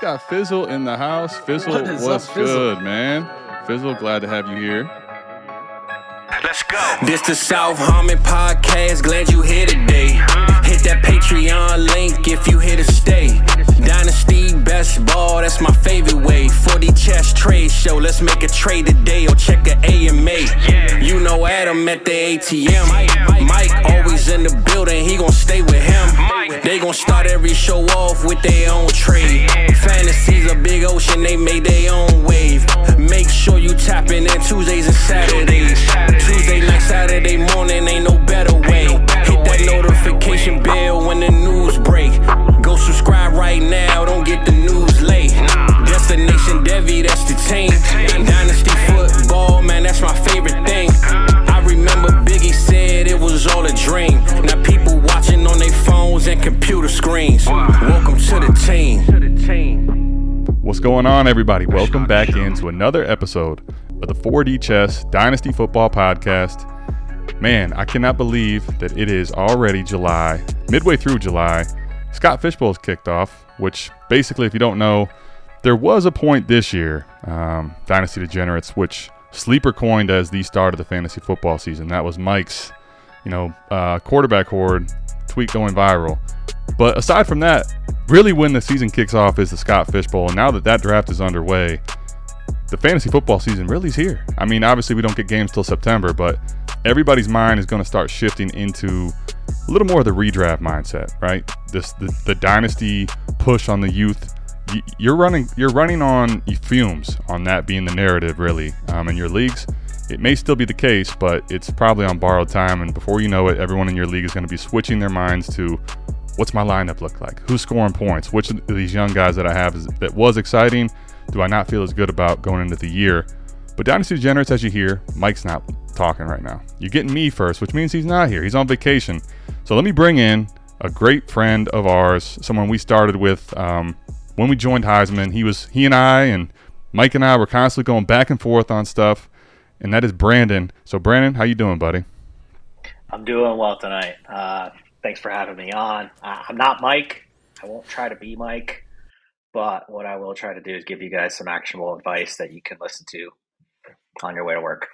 Got Fizzle in the house. Fizzle, What is what's up, Fizzle? good, man? Fizzle, glad to have you here. Let's go. This the South Harmon podcast. Glad you here today. Hit that Patreon link if you here to stay. Dynasty best ball, that's my favorite way. 40 chess trade show, let's make a trade today or check a AMA. You know Adam at the ATM. Mike always in the building, he gon' stay with him. They gon' start every show off with their own trade. Fantasies a big ocean, they made their own wave. Make sure you tapping in Tuesdays and Saturdays. Tuesday night, Saturday morning, ain't no better way. Going on, everybody? Welcome back into another episode of the 4D Chess Dynasty Football Podcast. Man, I cannot believe that it is already July, midway through July. Scott Fishbowl's kicked off, which basically, if you don't know, there was a point this year, um, Dynasty Degenerates, which sleeper coined as the start of the fantasy football season. That was Mike's, you know, uh, quarterback hoard tweet going viral. But aside from that, really when the season kicks off is the Scott Fishbowl. And now that that draft is underway, the fantasy football season really is here. I mean, obviously we don't get games till September, but everybody's mind is going to start shifting into a little more of the redraft mindset, right? This the, the dynasty push on the youth. You're running you're running on fumes on that being the narrative really um, in your leagues. It may still be the case, but it's probably on borrowed time. And before you know it, everyone in your league is going to be switching their minds to what's my lineup look like? Who's scoring points? Which of these young guys that I have is, that was exciting do I not feel as good about going into the year? But Dynasty Degenerates, as you hear, Mike's not talking right now. You're getting me first, which means he's not here. He's on vacation. So let me bring in a great friend of ours, someone we started with um, when we joined Heisman. He was he and I and Mike and I were constantly going back and forth on stuff, and that is Brandon. So Brandon, how you doing, buddy? I'm doing well tonight. Uh, thanks for having me on. I'm not Mike. I won't try to be Mike, but what I will try to do is give you guys some actionable advice that you can listen to on your way to work.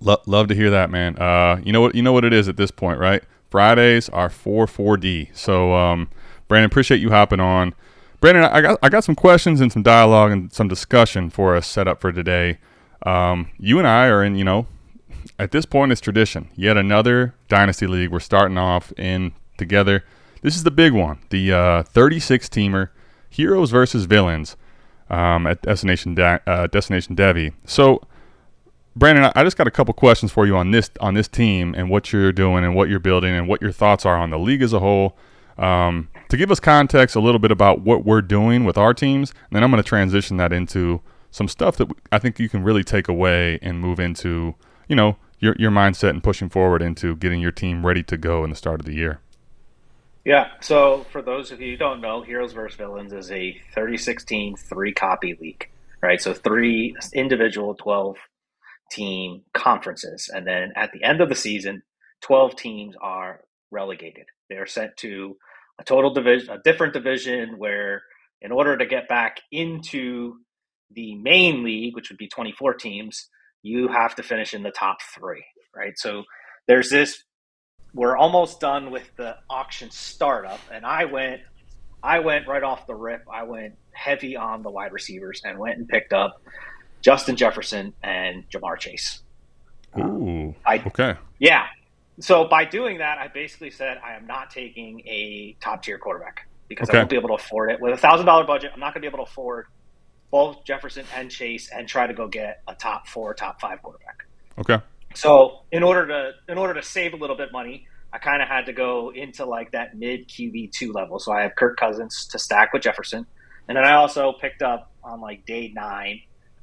Lo- love to hear that, man. Uh, you know what? You know what it is at this point, right? Fridays are four four D. So, um, Brandon, appreciate you hopping on. Brandon, I got I got some questions and some dialogue and some discussion for us set up for today. Um, you and I are in, you know, at this point it's tradition. Yet another dynasty league. We're starting off in together. This is the big one, the uh, 36 teamer, heroes versus villains, um, at Destination da- uh, Destination Devy. So. Brandon, I- I just got a couple questions for you on this on this team and what you're doing and what you're building and what your thoughts are on the league as a whole. Um, to give us context a little bit about what we're doing with our teams, and then I'm going to transition that into some stuff that I think you can really take away and move into, you know, your your mindset and pushing forward into getting your team ready to go in the start of the year. Yeah. So for those of you who don't know, Heroes vs. Villains is a 3016 three copy league, right? So three individual 12 team conferences. And then at the end of the season, 12 teams are relegated. They're sent to a total division, a different division where, in order to get back into the main league, which would be 24 teams, you have to finish in the top three, right? So there's this. We're almost done with the auction startup, and I went, I went right off the rip. I went heavy on the wide receivers and went and picked up Justin Jefferson and Ja'Marr Chase. Ooh. I, okay. Yeah. So by doing that, I basically said I am not taking a top tier quarterback because okay. I won't be able to afford it with a thousand dollar budget. I'm not going to be able to afford both Jefferson and Chase and try to go get a top four, top five quarterback. Okay. So in order to in order to save a little bit money, I kind of had to go into like that mid QB two level. So I have Kirk Cousins to stack with Jefferson, and then I also picked up on like day nine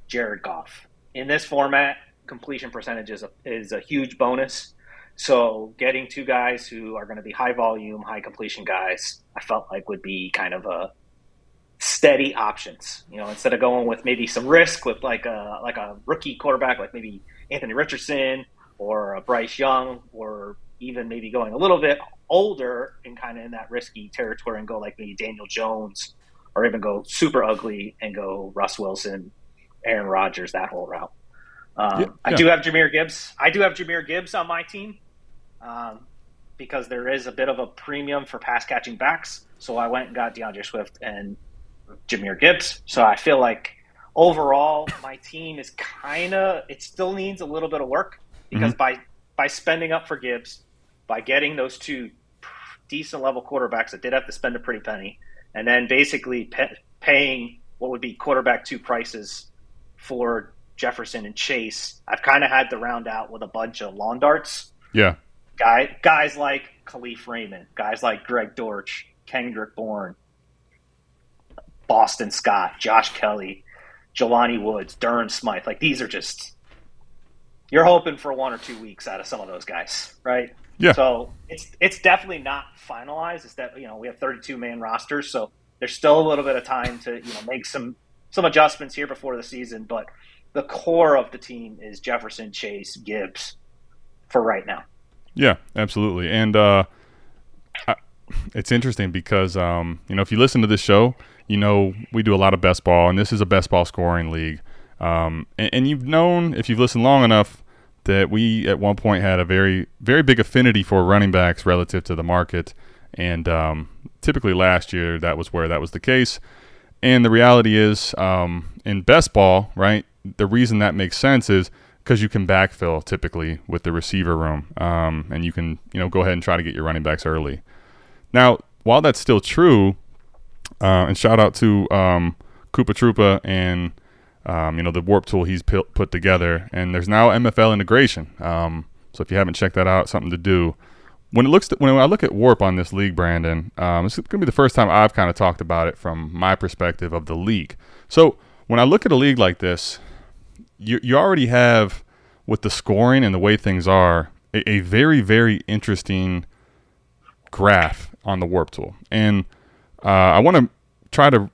Jared Goff. In this format, completion percentage is a, is a huge bonus. So getting two guys who are going to be high volume, high completion guys, I felt like would be kind of a steady options. You know, instead of going with maybe some risk with like a like a rookie quarterback, like maybe Anthony Richardson or a Bryce Young, or even maybe going a little bit older and kind of in that risky territory and go like maybe Daniel Jones, or even go super ugly and go Russ Wilson, Aaron Rodgers, that whole route. Um, yeah, yeah. I do have Jahmyr Gibbs. I do have Jahmyr Gibbs on my team um, because there is a bit of a premium for pass catching backs. So I went and got D'Andre Swift and Jahmyr Gibbs. So I feel like overall my team is kind of it still needs a little bit of work because mm-hmm. by by spending up for Gibbs, by getting those two decent level quarterbacks, I did have to spend a pretty penny, and then basically pay, paying what would be quarterback two prices for Jefferson and Chase. I've kind of had to round out with a bunch of lawn darts. Yeah. Guy, guys like Kalif Raymond, guys like Greg Dortch, Kendrick Bourne, Boston Scott, Josh Kelley, Jelani Woods, Durham Smythe. Like these are just you're hoping for one or two weeks out of some of those guys, right? Yeah. So it's it's definitely not finalized. It's that you know we have 32 man rosters, so there's still a little bit of time to you know make some some adjustments here before the season. But the core of the team is Jefferson, Chase, Gibbs for right now. Yeah, absolutely. And uh, I, it's interesting because um, you know if you listen to this show, you know we do a lot of best ball, and this is a best ball scoring league. Um, and, and, you've known if you've listened long enough that we at one point had a very very big affinity for running backs relative to the market, and um, typically last year that was where that was the case. And the reality is, um, in best ball, right? The reason that makes sense is because you can backfill typically with the receiver room, um, and you can you know go ahead and try to get your running backs early. Now, while that's still true, uh, and shout out to um, Koopa Troopa and um, you know the WoRP tool he's put together, and there's now MFL integration. Um, so if you haven't checked that out, something to do. When it looks to, when I look at WoRP on this league, Brandon, um, it's going to be the first time I've kind of talked about it from my perspective of the league. So when I look at a league like this, you you already have with the scoring and the way things are a, a very very interesting graph on the WoRP tool, and uh, I want to try to.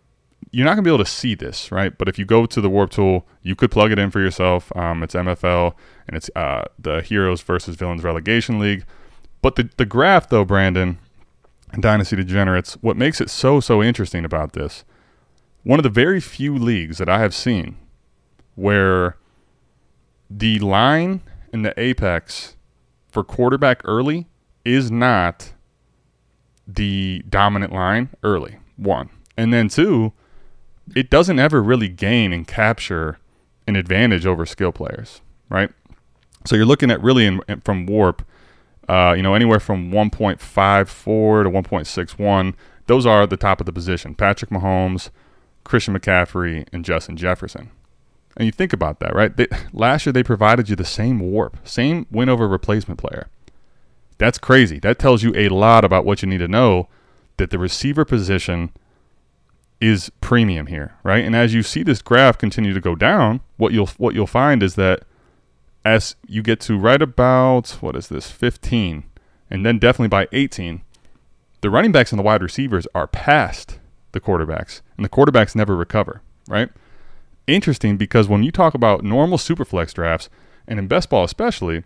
You're not going to be able to see this, right? But if you go to the WoRP tool, you could plug it in for yourself. Um, it's MFL and it's uh, the Heroes versus Villains Relegation League. But the the graph, though, Brandon, and Dynasty Degenerates, what makes it so so interesting about this, one of the very few leagues that I have seen where the line in the apex for quarterback early is not the dominant line early. One. And then two, it doesn't ever really gain and capture an advantage over skill players, right? So you're looking at really in, from WoRP, uh, you know, anywhere from 1.54 to 1.61. Those are the top of the position. Patrick Mahomes, Christian McCaffrey, and Justin Jefferson. And you think about that, right? They, last year they provided you the same WoRP, same win over replacement player. That's crazy. That tells you a lot about what you need to know that the receiver position is premium here, right? And as you see this graph continue to go down, what you'll what you'll find is that as you get to right about what is this 15 and then definitely by 18 the running backs and the wide receivers are past the quarterbacks and the quarterbacks never recover right interesting because when you talk about normal superflex drafts, And in best ball, especially,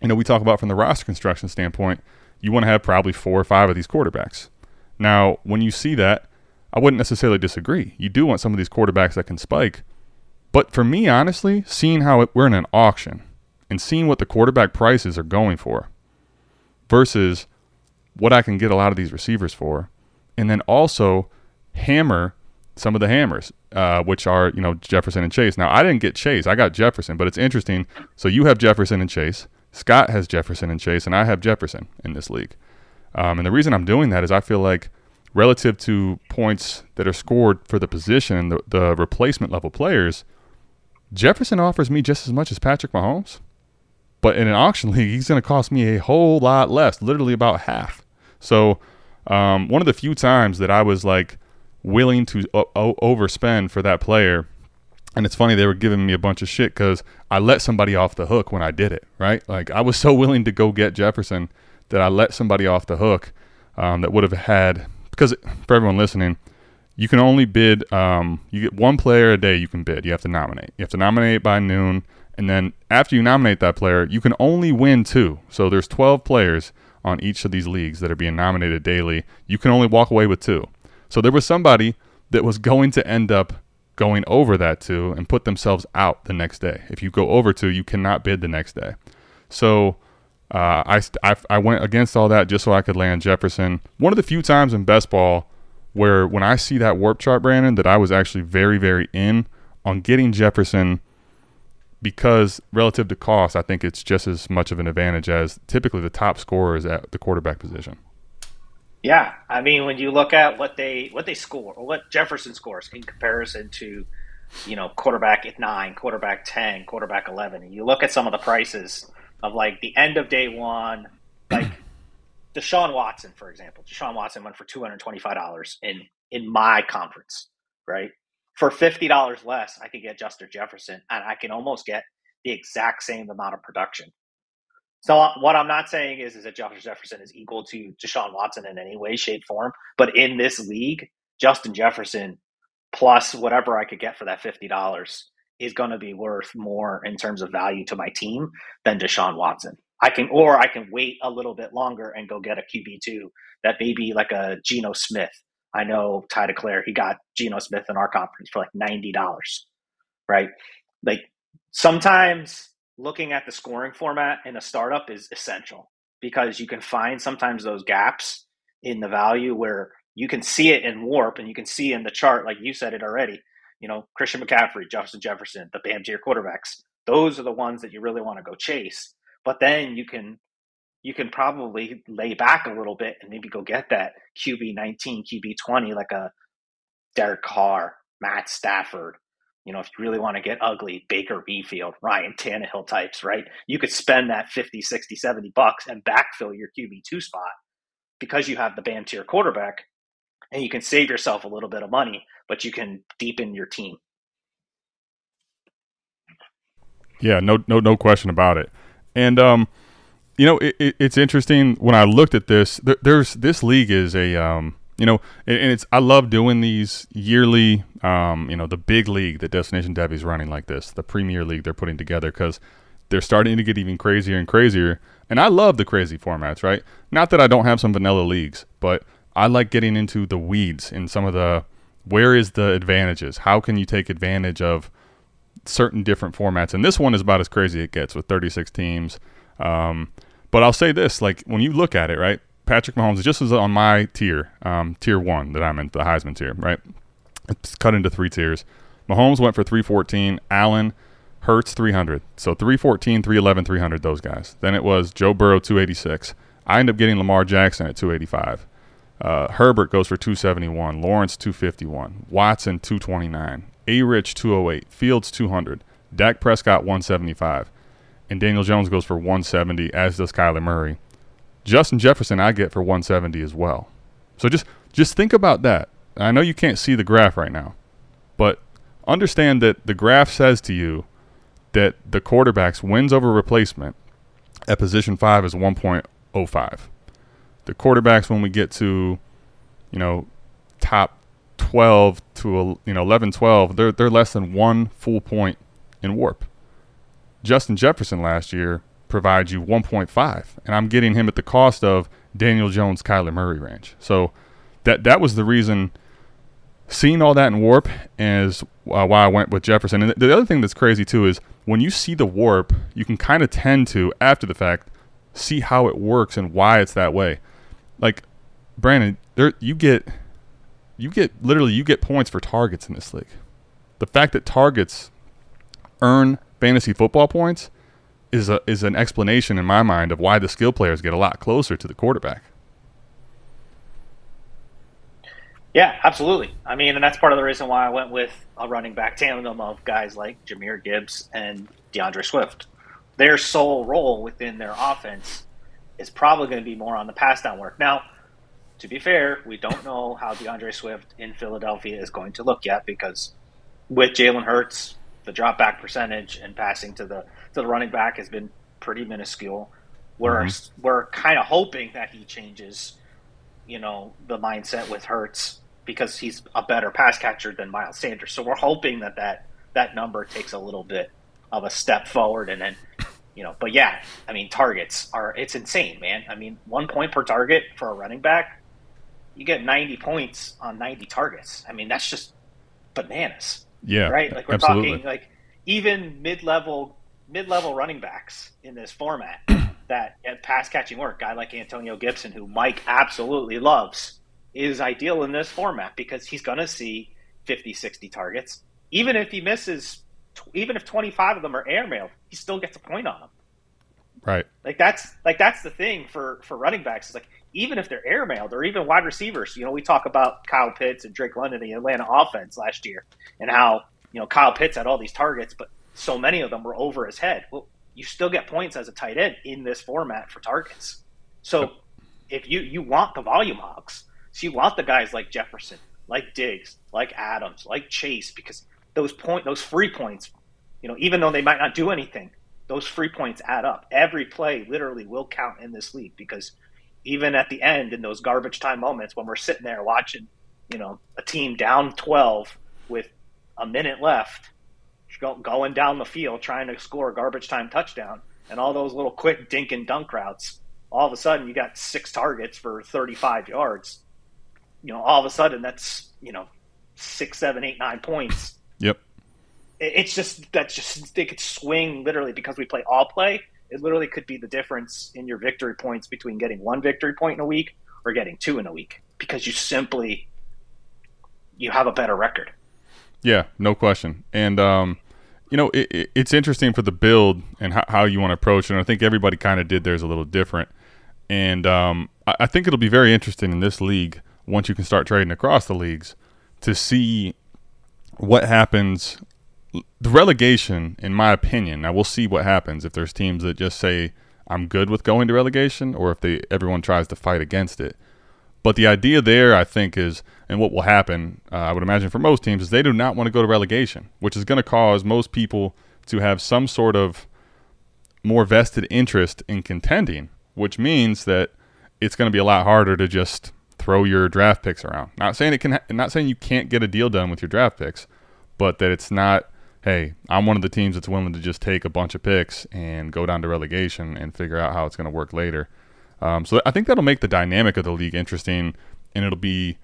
you know, we talk about from the roster construction standpoint, you want to have probably four or five of these quarterbacks. Now, when you see that, I wouldn't necessarily disagree. You do want some of these quarterbacks that can spike. But for me, honestly, seeing how it, we're in an auction and seeing what the quarterback prices are going for versus what I can get a lot of these receivers for, and then also hammer some of the hammers, uh, which are you know Jefferson and Chase. Now I didn't get Chase, I got Jefferson, but it's interesting. So you have Jefferson and Chase. Scott has Jefferson and Chase, and I have Jefferson in this league. Um, and the reason I'm doing that is I feel like relative to points that are scored for the position the, the replacement level players, Jefferson offers me just as much as Patrick Mahomes. But in an auction league, he's going to cost me a whole lot less, literally about half. So, um, one of the few times that I was like willing to o- overspend for that player, and it's funny they were giving me a bunch of shit because I let somebody off the hook when I did it. Right, like I was so willing to go get Jefferson that I let somebody off the hook um, that would have had because for everyone listening, you can only bid. Um, you get one player a day you can bid. You have to nominate. You have to nominate by noon, and then after you nominate that player, you can only win two. So there's 12 players on each of these leagues that are being nominated daily. You can only walk away with two. So there was somebody that was going to end up going over that two and put themselves out the next day. If you go over two, you cannot bid the next day. So uh, I, I, I went against all that just so I could land Jefferson. One of the few times in best ball where when I see that WoRP chart, Brandon, that I was actually very, very in on getting Jefferson because relative to cost, I think it's just as much of an advantage as typically the top scorers at the quarterback position. Yeah, I mean, when you look at what they what they score or what Jefferson scores in comparison to, you know, quarterback at nine, quarterback ten, quarterback eleven, and you look at some of the prices of like the end of day one, like Deshaun Watson, for example. Deshaun Watson went for two hundred twenty five dollars in in my conference, right? For fifty dollars less, I could get Justin Jefferson, and I can almost get the exact same amount of production. So what I'm not saying is is that Justin Jefferson is equal to Deshaun Watson in any way, shape, form. But in this league, Justin Jefferson plus whatever I could get for that fifty dollars is going to be worth more in terms of value to my team than Deshaun Watson. I can, or I can wait a little bit longer and go get a QB two that may be like a Geno Smith. I know Ty DeClaire, he got Geno Smith in our conference for like ninety dollars, right? Like sometimes looking at the scoring format in a startup is essential because you can find sometimes those gaps in the value where you can see it in WoRP and you can see in the chart, like you said it already. You know, Christian McCaffrey, Justin Jefferson, the BAM tier quarterbacks. Those are the ones that you really want to go chase. But then you can you can probably lay back a little bit and maybe go get that QB 19, QB 20, like a Derek Carr, Matt Stafford, you know, if you really want to get ugly, Baker Mayfield, Ryan Tannehill types, right? You could spend that 50, 60, 70 bucks and backfill your QB2 spot because you have the BAM tier quarterback and you can save yourself a little bit of money, but you can deepen your team. Yeah, no, no, no question about it. And um, you know, it, it, it's interesting when I looked at this. There, there's this league is a um, you know, and, it's I love doing these yearly, um, you know, the big league that Destination Devy is running like this, the Premier League they're putting together because they're starting to get even crazier and crazier. And I love the crazy formats, right? Not that I don't have some vanilla leagues, but I like getting into the weeds in some of the where is the advantages? How can you take advantage of certain different formats? And this one is about as crazy it gets with 36 teams. Um, but I'll say this: like when you look at it, right? Patrick Mahomes just is on my tier, um, tier one that I'm in, the Heisman tier, right? It's cut into three tiers. Mahomes went for 314. Allen, Hurts 300. So 314, 311, 300. Those guys. Then it was Joe Burrow 286. I end up getting Lamar Jackson at 285. Uh, Herbert goes for 271. Lawrence 251. Watson 229. A Rich 208. Fields 200. Dak Prescott 175. And Daniel Jones goes for 170, as does Kyler Murray. Justin Jefferson I get for 170 as well. So just just think about that. I know you can't see the graph right now, but understand that the graph says to you that the quarterback's wins over replacement at position 5 is 1.05 the quarterbacks when we get to, you know, top 12 to you know 11 12 they're they're less than one full point in WoRP Justin Jefferson last year provides you 1.5, and I'm getting him at the cost of Daniel Jones, Kyler Murray range. So that that was the reason. Seeing all that in WoRP is uh, why I went with Jefferson. And the other thing that's crazy too is when you see the WoRP, you can kind of tend to after the fact see how it works and why it's that way. Like Brandon, there you get you get literally you get points for targets in this league. The fact that targets earn fantasy football points is a is an explanation in my mind of why the skill players get a lot closer to the quarterback. Yeah, absolutely. I mean, and that's part of the reason why I went with a running back tandem of guys like Jahmyr Gibbs and D'Andre Swift. Their sole role within their offense is probably going to be more on the pass down work. Now, to be fair, we don't know how D'Andre Swift in Philadelphia is going to look yet because with Jalen Hurts, the drop back percentage and passing to the to the running back has been pretty minuscule. We're mm-hmm. we're kind of hoping that he changes, you know, the mindset with Hurts because he's a better pass catcher than Miles Sanders. So we're hoping that that that number takes a little bit of a step forward and then you know, but yeah, I mean, targets are it's insane, man. I mean, one point per target for a running back, you get 90 points on 90 targets. I mean, that's just bananas. Yeah. Right? Like we're absolutely. talking like even mid-level mid-level running backs in this format that at pass catching work, guy like Antonio Gibson who Mike absolutely loves is ideal in this format because he's going to see 50 60 targets. Even if he misses even if 25 of them are airmailed, he still gets a point on them. Right. Like that's like that's the thing for for running backs. Is like even if they're airmailed or even wide receivers, you know, we talk about Kyle Pitts and Drake London, the Atlanta offense last year, and how you know Kyle Pitts had all these targets, but so many of them were over his head. Well, you still get points as a tight end in this format for targets. So if you you want the volume hogs, so you want the guys like Jefferson, like Diggs, like Adams, like Chase, because those point those free points, you know, even though they might not do anything, those free points add up. Every play literally will count in this league because even at the end in those garbage time moments when we're sitting there watching, you know, a team down 12 with a minute left, going down the field trying to score a garbage time touchdown, and all those little quick dink and dunk routes, all of a sudden you got six targets for 35 yards. You know, all of a sudden that's, you know, six, seven, eight, nine points. Yep. It's just, that's just, they could swing literally because we play all play it literally could be the difference in your victory points between getting one victory point in a week or getting two in a week because you simply you have a better record. Yeah, no question. And um, you know, it, it, it's interesting for the build and how, how you want to approach it. And I think everybody kind of did theirs a little different. And um, I, I think it'll be very interesting in this league once you can start trading across the leagues to see what happens the relegation, in my opinion, now we'll see what happens if there's teams that just say I'm good with going to relegation, or if they everyone tries to fight against it. But the idea there, I think, is and what will happen, uh, I would imagine for most teams, is they do not want to go to relegation, which is going to cause most people to have some sort of more vested interest in contending, which means that it's going to be a lot harder to just throw your draft picks around. Not saying it can, not saying you can't get a deal done with your draft picks, but that it's not hey, I'm one of the teams that's willing to just take a bunch of picks and go down to relegation and figure out how it's going to work later. Um, so I think that'll make the dynamic of the league interesting, and it'll be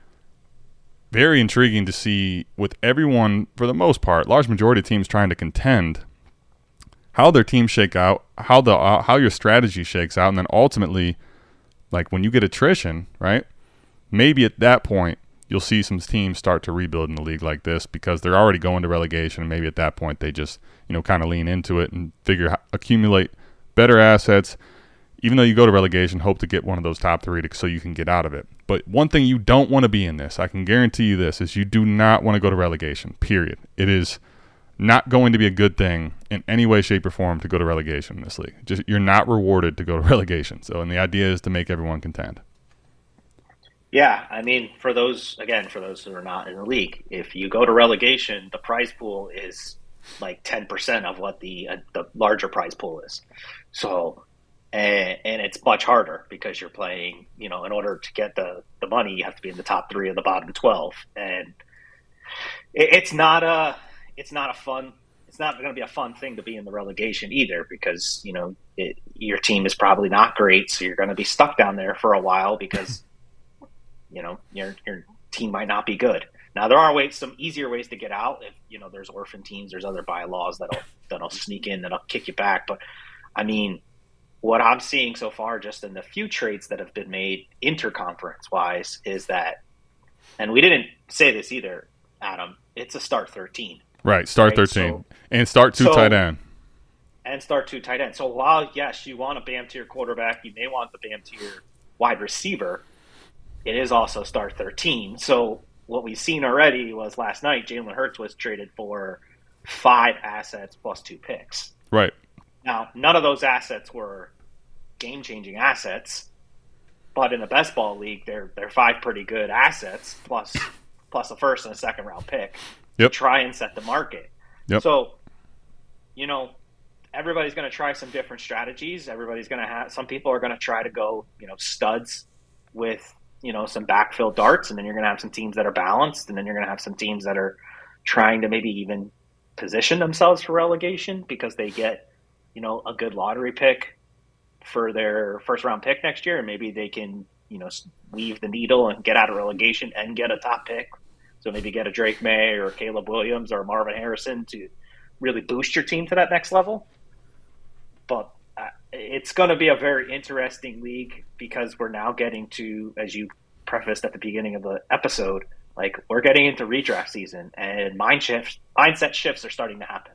very intriguing to see with everyone, for the most part, large majority of teams trying to contend, how their teams shake out, how the uh, how your strategy shakes out, and then ultimately, like when you get attrition, right? Maybe at that point you'll see some teams start to rebuild in the league like this because they're already going to relegation and maybe at that point they just you know kind of lean into it and figure accumulate better assets even though you go to relegation hope to get one of those top three to, so you can get out of it. But one thing you don't want to be in this i can guarantee you this is you do not want to go to relegation period. It is not going to be a good thing in any way shape or form to go to relegation in this league. Just you're not rewarded to go to relegation. So and the idea is to make everyone contend. Yeah, I mean, for those again, for those who are not in the league, if you go to relegation, the prize pool is like ten percent of what the uh, the larger prize pool is. So, and, and it's much harder because you're playing. You know, in order to get the the money, you have to be in the top three of the bottom twelve, and it, it's not a it's not a fun it's not going to be a fun thing to be in the relegation either because you know it, your team is probably not great, so you're going to be stuck down there for a while because you know your your team might not be good. Now there are ways, some easier ways to get out. If you know there's orphan teams, there's other bylaws that'll that'll sneak in that'll kick you back. But I mean, what I'm seeing so far, just in the few trades that have been made interconference wise, is that, and we didn't say this either, Adam. It's a start 13. Right, start Right, 13 so- and start two so- tight end. and start two tight end. So while yes, you want a BAM tier quarterback, you may want the BAM tier wide receiver. It is also start thirteen. So what we've seen already was last night Jalen Hurts was traded for five assets plus two picks. Right. Now none of those assets were game changing assets, but in the best ball league, they're they're five pretty good assets plus plus a first and a second round pick Yep. to try and set the market. Yep. So, you know, everybody's going to try some different strategies. Everybody's going to have some people are going to try to go, you know, studs with, you know, some backfill darts and then you're going to have some teams that are balanced and then you're going to have some teams that are trying to maybe even position themselves for relegation because they get, you know, a good lottery pick for their first round pick next year and maybe they can, you know, weave the needle and get out of relegation and get a top pick. So maybe get a Drake Maye or Caleb Williams or Marvin Harrison to really boost your team to that next level. But uh, it's going to be a very interesting league because we're now getting to, as you prefaced at the beginning of the episode, like we're getting into redraft season and mind shifts, mindset shifts are starting to happen.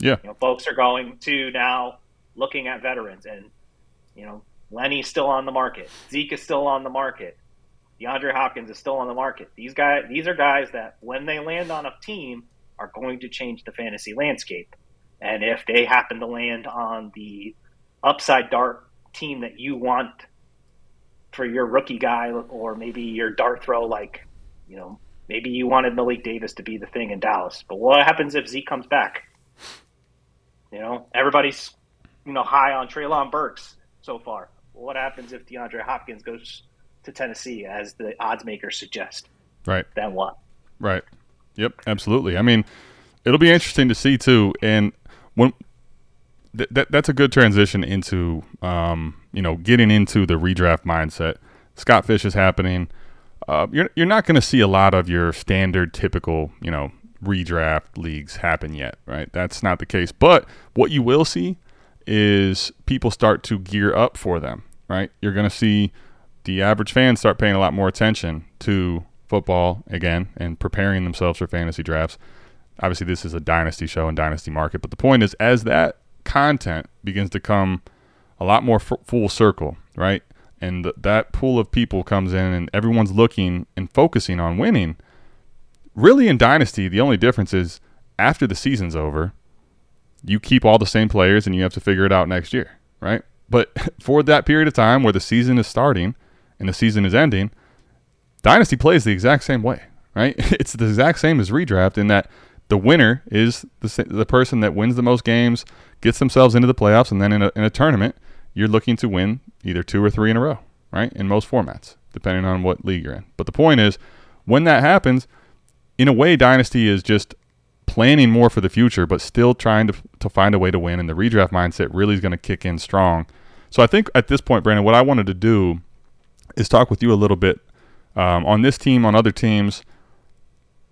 Yeah. You know, folks are going to now looking at veterans and, you know, Lenny's still on the market. Zeke is still on the market. DeAndre Hopkins is still on the market. These guys, these are guys that when they land on a team are going to change the fantasy landscape. And if they happen to land on the upside dart team that you want for your rookie guy, or maybe your dart throw, like, you know, maybe you wanted Malik Davis to be the thing in Dallas. But what happens if Zeke comes back? You know, everybody's, you know, high on Treylon Burks so far. What happens if DeAndre Hopkins goes to Tennessee, as the odds makers suggest? Right. Then what? Right. Yep. Absolutely. I mean, it'll be interesting to see too. And when th- that that's a good transition into um, you know getting into the redraft mindset. Scott Fish is happening. Uh, you're you're not going to see a lot of your standard typical you know redraft leagues happen yet, right? That's not the case. But what you will see is people start to gear up for them, right? You're going to see the average fan start paying a lot more attention to football again and preparing themselves for fantasy drafts. Obviously, this is a dynasty show and dynasty market, but the point is, as that content begins to come a lot more f- full circle, right? And th- that pool of people comes in, and everyone's looking and focusing on winning. Really, in dynasty, the only difference is after the season's over, you keep all the same players and you have to figure it out next year, right? But for that period of time where the season is starting and the season is ending, Dynasty plays the exact same way, right? It's the exact same as redraft in that the winner is the, the person that wins the most games, gets themselves into the playoffs, and then in a, in a tournament, you're looking to win either two or three in a row, right? In most formats, depending on what league you're in. But the point is, when that happens, in a way, Dynasty is just planning more for the future, but still trying to, to find a way to win. And the redraft mindset really is going to kick in strong. So I think at this point, Brandon, what I wanted to do is talk with you a little bit um, on this team, on other teams.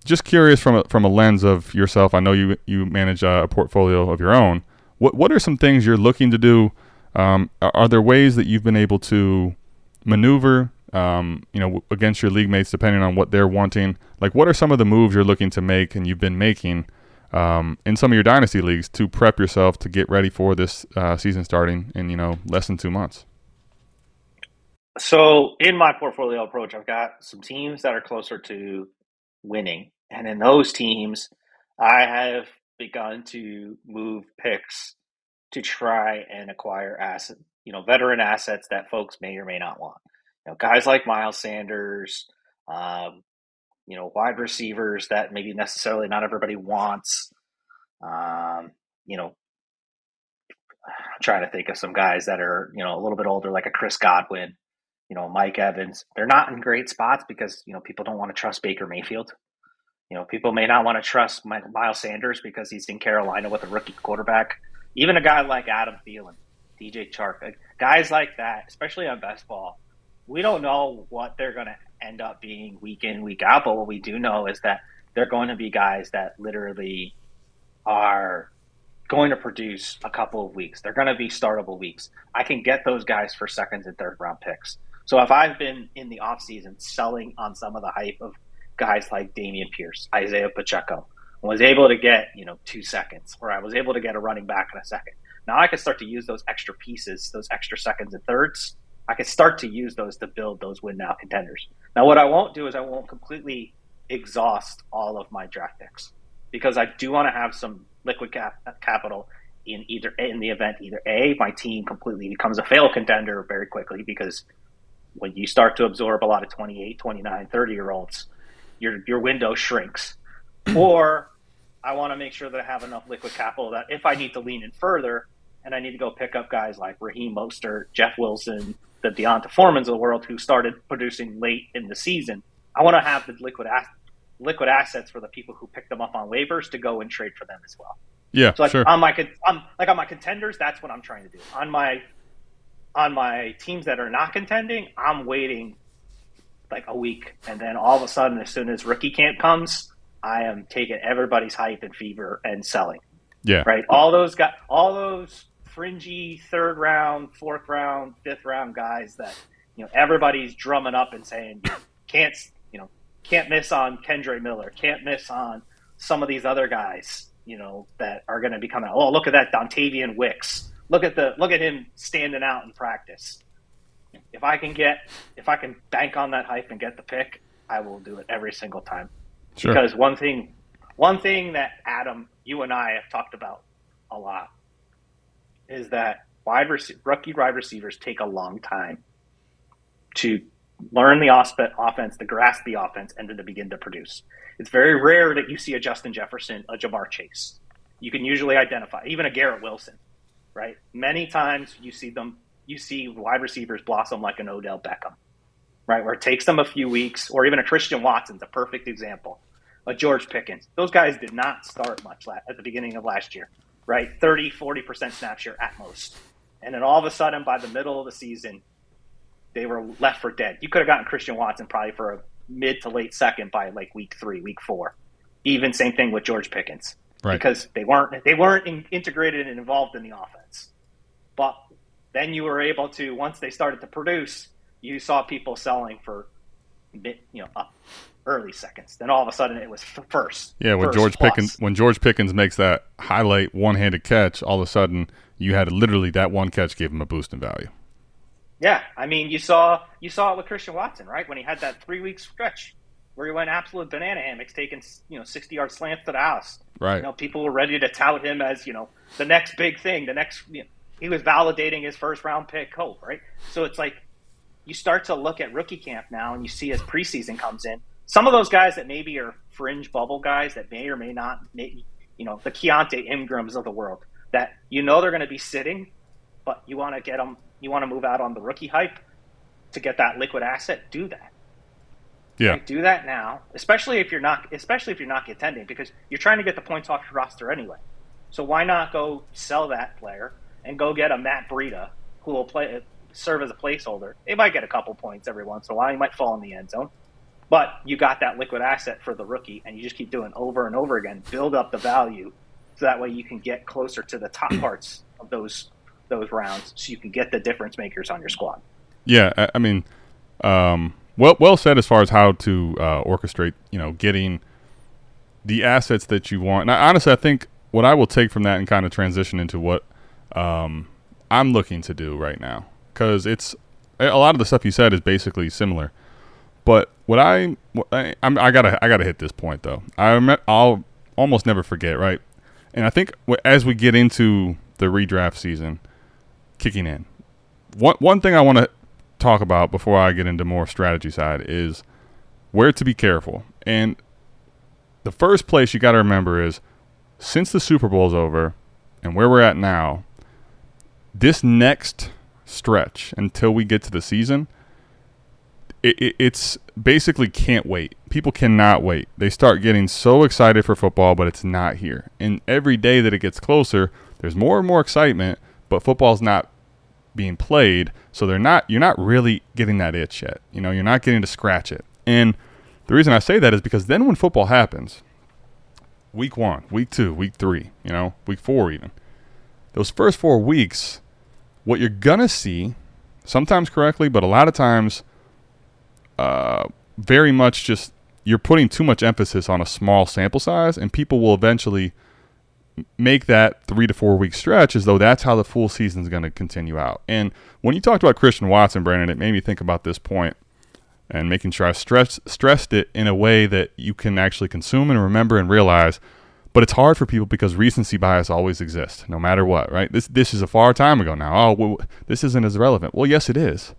Just curious from a, from a lens of yourself. I know you you manage a portfolio of your own. What what are some things you're looking to do? Um, are, are there ways that you've been able to maneuver, um, you know, against your league mates, depending on what they're wanting? Like, what are some of the moves you're looking to make and you've been making um, in some of your dynasty leagues to prep yourself to get ready for this uh, season starting in you know less than two months? So in my portfolio approach, I've got some teams that are closer to winning, and in those teams, I have begun to move picks to try and acquire asset, you know, veteran assets that folks may or may not want. Know, guys like Miles Sanders, um, you know, wide receivers that maybe necessarily not everybody wants. Um, you know, I'm trying to think of some guys that are you know a little bit older, like a Chris Godwin you know, Mike Evans. They're not in great spots because, you know, people don't want to trust Baker Mayfield. You know, people may not want to trust Miles Sanders because he's in Carolina with a rookie quarterback. Even a guy like Adam Thielen, DJ Chark, guys like that, especially on best ball, we don't know what they're going to end up being week in, week out. But what we do know is that they're going to be guys that literally are going to produce a couple of weeks. They're going to be startable weeks. I can get those guys for seconds and third round picks. So if I've been in the offseason selling on some of the hype of guys like Dameon Pierce, Isaiah Pacheco, was able to get, you know, two seconds, or I was able to get a running back in a second. Now I can start to use those extra pieces, those extra seconds and thirds. I can start to use those to build those win now contenders. Now what I won't do is I won't completely exhaust all of my draft picks because I do want to have some liquid cap- capital in either in the event either a my team completely becomes a fail contender very quickly because when you start to absorb a lot of 28 29 30 year olds your your window shrinks or i want to make sure that i have enough liquid capital that if i need to lean in further and i need to go pick up guys like raheem mostert jeff wilson the D'Onta Foremans of the world who started producing late in the season i want to have the liquid liquid assets for the people who pick them up on waivers to go and trade for them as well. Yeah, so like sure. on my on like on my contenders, that's what I'm trying to do. On my on my teams that are not contending, I'm waiting like a week, and then all of a sudden, as soon as rookie camp comes, I am taking everybody's hype and fever and selling. Yeah, right. All those guys, all those fringy third round, fourth round, fifth round guys that you know everybody's drumming up and saying can't you know can't miss on Kendre Miller, can't miss on some of these other guys, you know, that are going to be coming. Oh, look at that Dontayvion Wicks. Look at the look at him standing out in practice. If I can get if I can bank on that hype and get the pick, I will do it every single time. Sure. Because one thing one thing that Adam, you and I have talked about a lot is that wide rec- rookie wide receivers take a long time to learn the offense, to grasp the offense, and then to begin to produce. It's very rare that you see a Justin Jefferson, a Ja'Marr Chase. You can usually identify, even a Garrett Wilson, right? Many times you see them, you see wide receivers blossom like an Odell Beckham, right? Where it takes them a few weeks, or even a Christian Watson's a perfect example. A George Pickens. Those guys did not start much at the beginning of last year, right? 30, 40% snap share at most. And then all of a sudden, by the middle of the season, they were left for dead. You could have gotten Christian Watson probably for a mid to late second by like week three, week four. Even same thing with George Pickens, right. because they weren't they weren't in, integrated and involved in the offense. But then you were able to once they started to produce, you saw people selling for you know up early seconds. Then all of a sudden it was first. Yeah, when first George plus. Pickens when George Pickens makes that highlight one handed catch, all of a sudden you had literally that one catch gave him a boost in value. Yeah, I mean, you saw you saw it with Christian Watson, right? When he had that three week stretch where he went absolute banana hammocks, taking you know sixty yard slants to the house. Right. You know, people were ready to tout him as you know the next big thing, the next. You know, he was validating his first round pick hope, right? So it's like you start to look at rookie camp now, and you see as preseason comes in, some of those guys that maybe are fringe bubble guys that may or may not, may, you know, the Keaontay Ingrams of the world, that you know they're going to be sitting, but you want to get them you want to move out on the rookie hype to get that liquid asset, do that. Yeah. Right? Do that now, especially if you're not especially if you're not contending because you're trying to get the points off your roster anyway. So why not go sell that player and go get a Matt Breida who will play serve as a placeholder. They might get a couple points every once in a while. He might fall in the end zone. But you got that liquid asset for the rookie, and you just keep doing over and over again. Build up the value, so that way you can get closer to the top parts of those those rounds so you can get the difference makers on your squad. Yeah, I, I mean, um, well, well said as far as how to uh, orchestrate, you know, getting the assets that you want. And I, honestly, I think what I will take from that and kind of transition into what um, I'm looking to do right now, because it's a lot of the stuff you said is basically similar. But what I, I I'm, I gotta I gotta hit this point though. I I'll almost never forget, right? And I think as we get into the redraft season, kicking in. One one thing I want to talk about before I get into more strategy side is where to be careful. And the first place you got to remember is since the Super Bowl's over and where we're at now, this next stretch until we get to the season, it, it, it's basically can't wait. People cannot wait. They start getting so excited for football, but it's not here. And every day that it gets closer, there's more and more excitement, but football's not being played, so they're not you're not really getting that itch yet. You know, you're not getting to scratch it. And the reason I say that is because then when football happens, week 1, week 2, week 3, you know, week 4 even. Those first 4 weeks, what you're going to see sometimes correctly, but a lot of times uh, very much just you're putting too much emphasis on a small sample size, and people will eventually make that three to four week stretch as though that's how the full season is going to continue out. And when you talked about Christian Watson, Brandon, it made me think about this point and making sure I stress, stressed it in a way that you can actually consume and remember and realize. But it's hard for people because recency bias always exists, no matter what, right? This this is a far time ago now. Oh, well, this isn't as relevant. Well, yes, it is.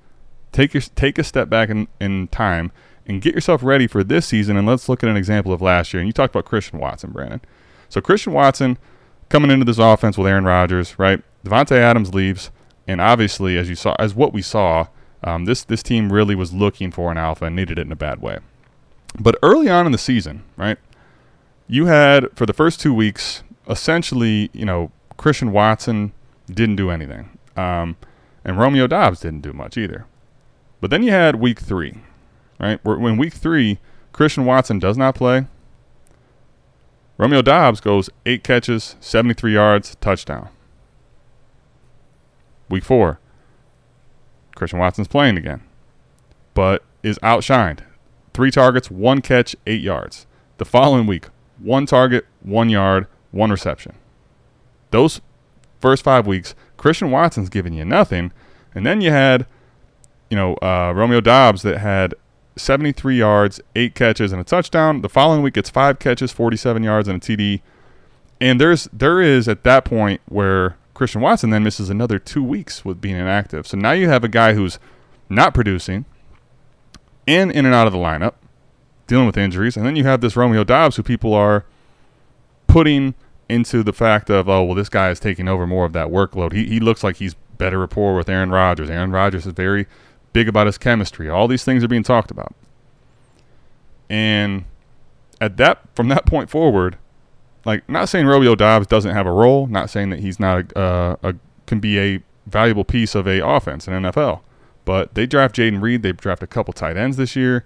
Take your take a step back in, in time and get yourself ready for this season. And let's look at an example of last year. And you talked about Christian Watson, Brandon. So Christian Watson coming into this offense with Aaron Rodgers, right? Davante Adams leaves, and obviously, as you saw, as what we saw, um, this this team really was looking for an alpha and needed it in a bad way. But early on in the season, right? You had for the first two weeks, essentially, you know, Christian Watson didn't do anything, um, and Romeo Doubs didn't do much either. But then you had week three, right? When week three, Christian Watson does not play. Romeo Doubs goes eight catches, 73 yards, touchdown. Week four, Christian Watson's playing again, but is outshined. Three targets, one catch, eight yards. The following week, one target, one yard, one reception. Those first five weeks, Christian Watson's giving you nothing. And then you had you know, uh, Romeo Doubs that had 73 yards, eight catches, and a touchdown. The following week, it's five catches, 47 yards, and a TD. And there's there is at that point where Christian Watson then misses another two weeks with being inactive. So now you have a guy who's not producing and in and out of the lineup, dealing with injuries, and then you have this Romeo Doubs who people are putting into the fact of oh well this guy is taking over more of that workload. He he looks like he's better rapport with Aaron Rodgers. Aaron Rodgers is very big about his chemistry. All these things are being talked about. And at that from that point forward, like not saying Romeo Doubs doesn't have a role, not saying that he's not a, uh, a can be a valuable piece of a offense in NFL. But they draft Jayden Reed, they draft a couple tight ends this year,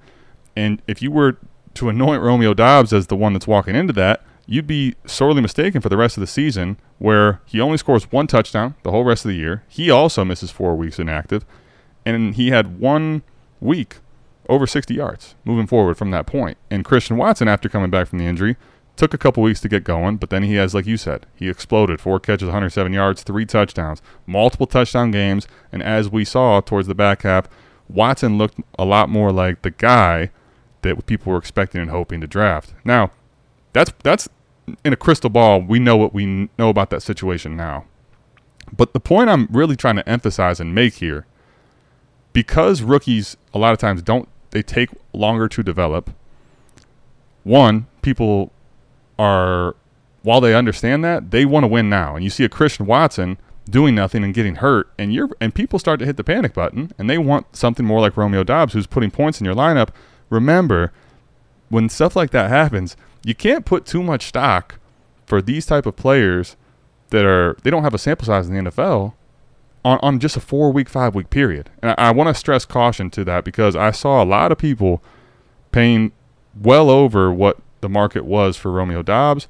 and if you were to anoint Romeo Doubs as the one that's walking into that, you'd be sorely mistaken for the rest of the season, where he only scores one touchdown the whole rest of the year. He also misses four weeks inactive, and he had one week over 60 yards moving forward from that point. And Christian Watson, after coming back from the injury, took a couple weeks to get going, but then he has, like you said, he exploded. Four catches, 107 yards, three touchdowns, multiple touchdown games. And as we saw towards the back half, Watson looked a lot more like the guy that people were expecting and hoping to draft. Now, that's that's in a crystal ball. We know what we know about that situation now. But the point I'm really trying to emphasize and make here because rookies a lot of times don't they take longer to develop. One, people are while they understand that, they want to win now. And you see a Christian Watson doing nothing and getting hurt and you're and people start to hit the panic button and they want something more like Romeo Doubs who's putting points in your lineup. Remember, when stuff like that happens, you can't put too much stock for these type of players that are they don't have a sample size in the NFL on, on just a four week, five week period. And I, I want to stress caution to that because I saw a lot of people paying well over what the market was for Romeo Doubs,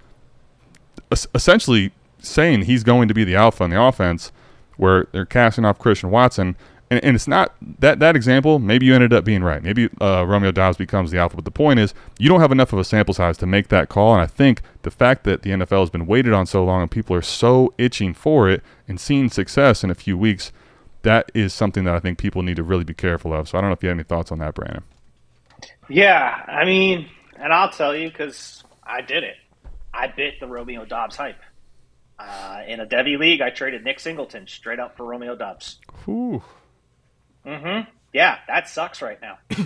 essentially saying he's going to be the alpha in the offense, where they're casting off Christian Watson and, and it's not that that example. Maybe you ended up being right. Maybe uh, Romeo Doubs becomes the alpha. But the point is, you don't have enough of a sample size to make that call. And I think the fact that the NFL has been waited on so long and people are so itching for it and seeing success in a few weeks, that is something that I think people need to really be careful of. So I don't know if you have any thoughts on that, Brandon. Yeah, I mean, and I'll tell you because I did it. I bit the Romeo Doubs hype. Uh, in a Devy league, I traded Nick Singleton straight up for Romeo Doubs. Ooh. Mm-hmm. Yeah, that sucks right now.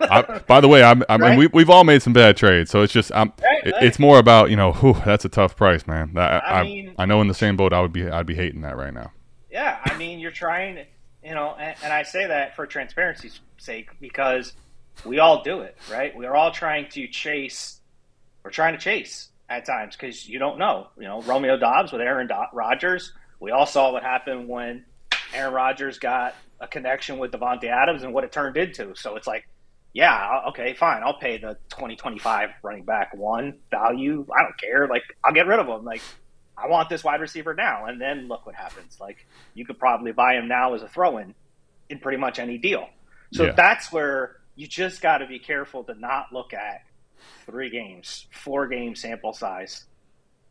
I, by the way, I'm, I mean, right? we, we've all made some bad trades, so it's just I'm, right, right. it's more about you know, whew, that's a tough price, man. I, I, I, mean, I know in the same boat, I would be I'd be hating that right now. Yeah, I mean, you're trying. you know, and, and I say that for transparency's sake because we all do it, right? We are all trying to chase. We're trying to chase at times because you don't know. You know, Romeo Doubs with Aaron Do- Rodgers. We all saw what happened when Aaron Rodgers got a connection with Davante Adams and what it turned into. So it's like, yeah, uh, okay, fine. I'll pay the 2025 running back one value. I don't care. Like, I'll get rid of him. Like, I want this wide receiver now. And then look what happens. Like, you could probably buy him now as a throw in in pretty much any deal. So Yeah. that's where you just got to be careful to not look at three games, four game sample size.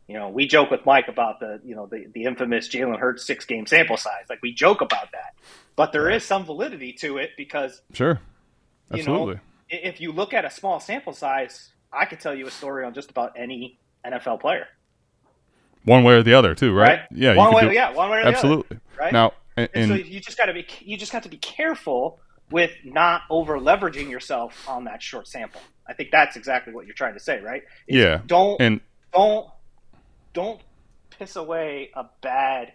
You know, we joke with Mike about the you know the, the infamous Jalen Hurts six game sample size. Like we joke about that, but there is some validity to it because Sure. You Absolutely. know if you look at a small sample size, I could tell you a story on just about any NFL player. One way or the other, too, right? Right? Yeah. One you way- do- yeah, one way or the other, Absolutely. right? Now, and, And, and so you just got to be you just got to be careful with not over leveraging yourself on that short sample. I think that's exactly what you're trying to say, right? Is Yeah. Don't and don't don't piss away a bad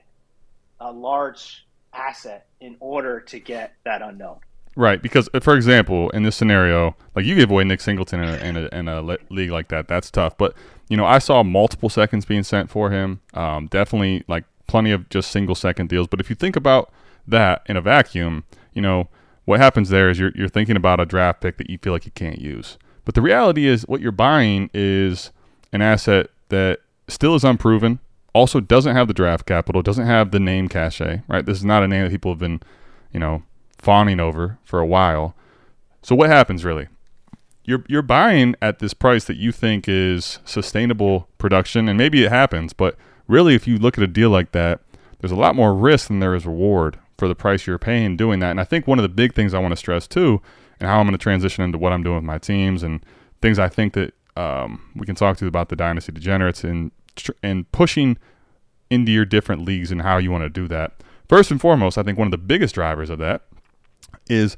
a large asset in order to get that unknown. Right, because uh, for example, in this scenario, like you give away Nick Singleton in a, in a, in a le- league like that, that's tough. But you know, I saw multiple seconds being sent for him. Um, definitely, like plenty of just single second deals. But if you think about that in a vacuum, you know, what happens there is you're you're thinking about a draft pick that you feel like you can't use. But the reality is, what you're buying is an asset that still is unproven. Also, doesn't have the draft capital, doesn't have the name cachet. Right, this is not a name that people have been, you know, fawning over for a while. So what happens really? You're you're buying at this price that you think is sustainable production, and maybe it happens, but really, if you look at a deal like that, there's a lot more risk than there is reward for the price you're paying doing that. And I think one of the big things I want to stress too, and how I'm going to transition into what I'm doing with my teams and things I think that um, we can talk to about the dynasty degenerates and and pushing into your different leagues and how you want to do that. First and foremost, I think one of the biggest drivers of that is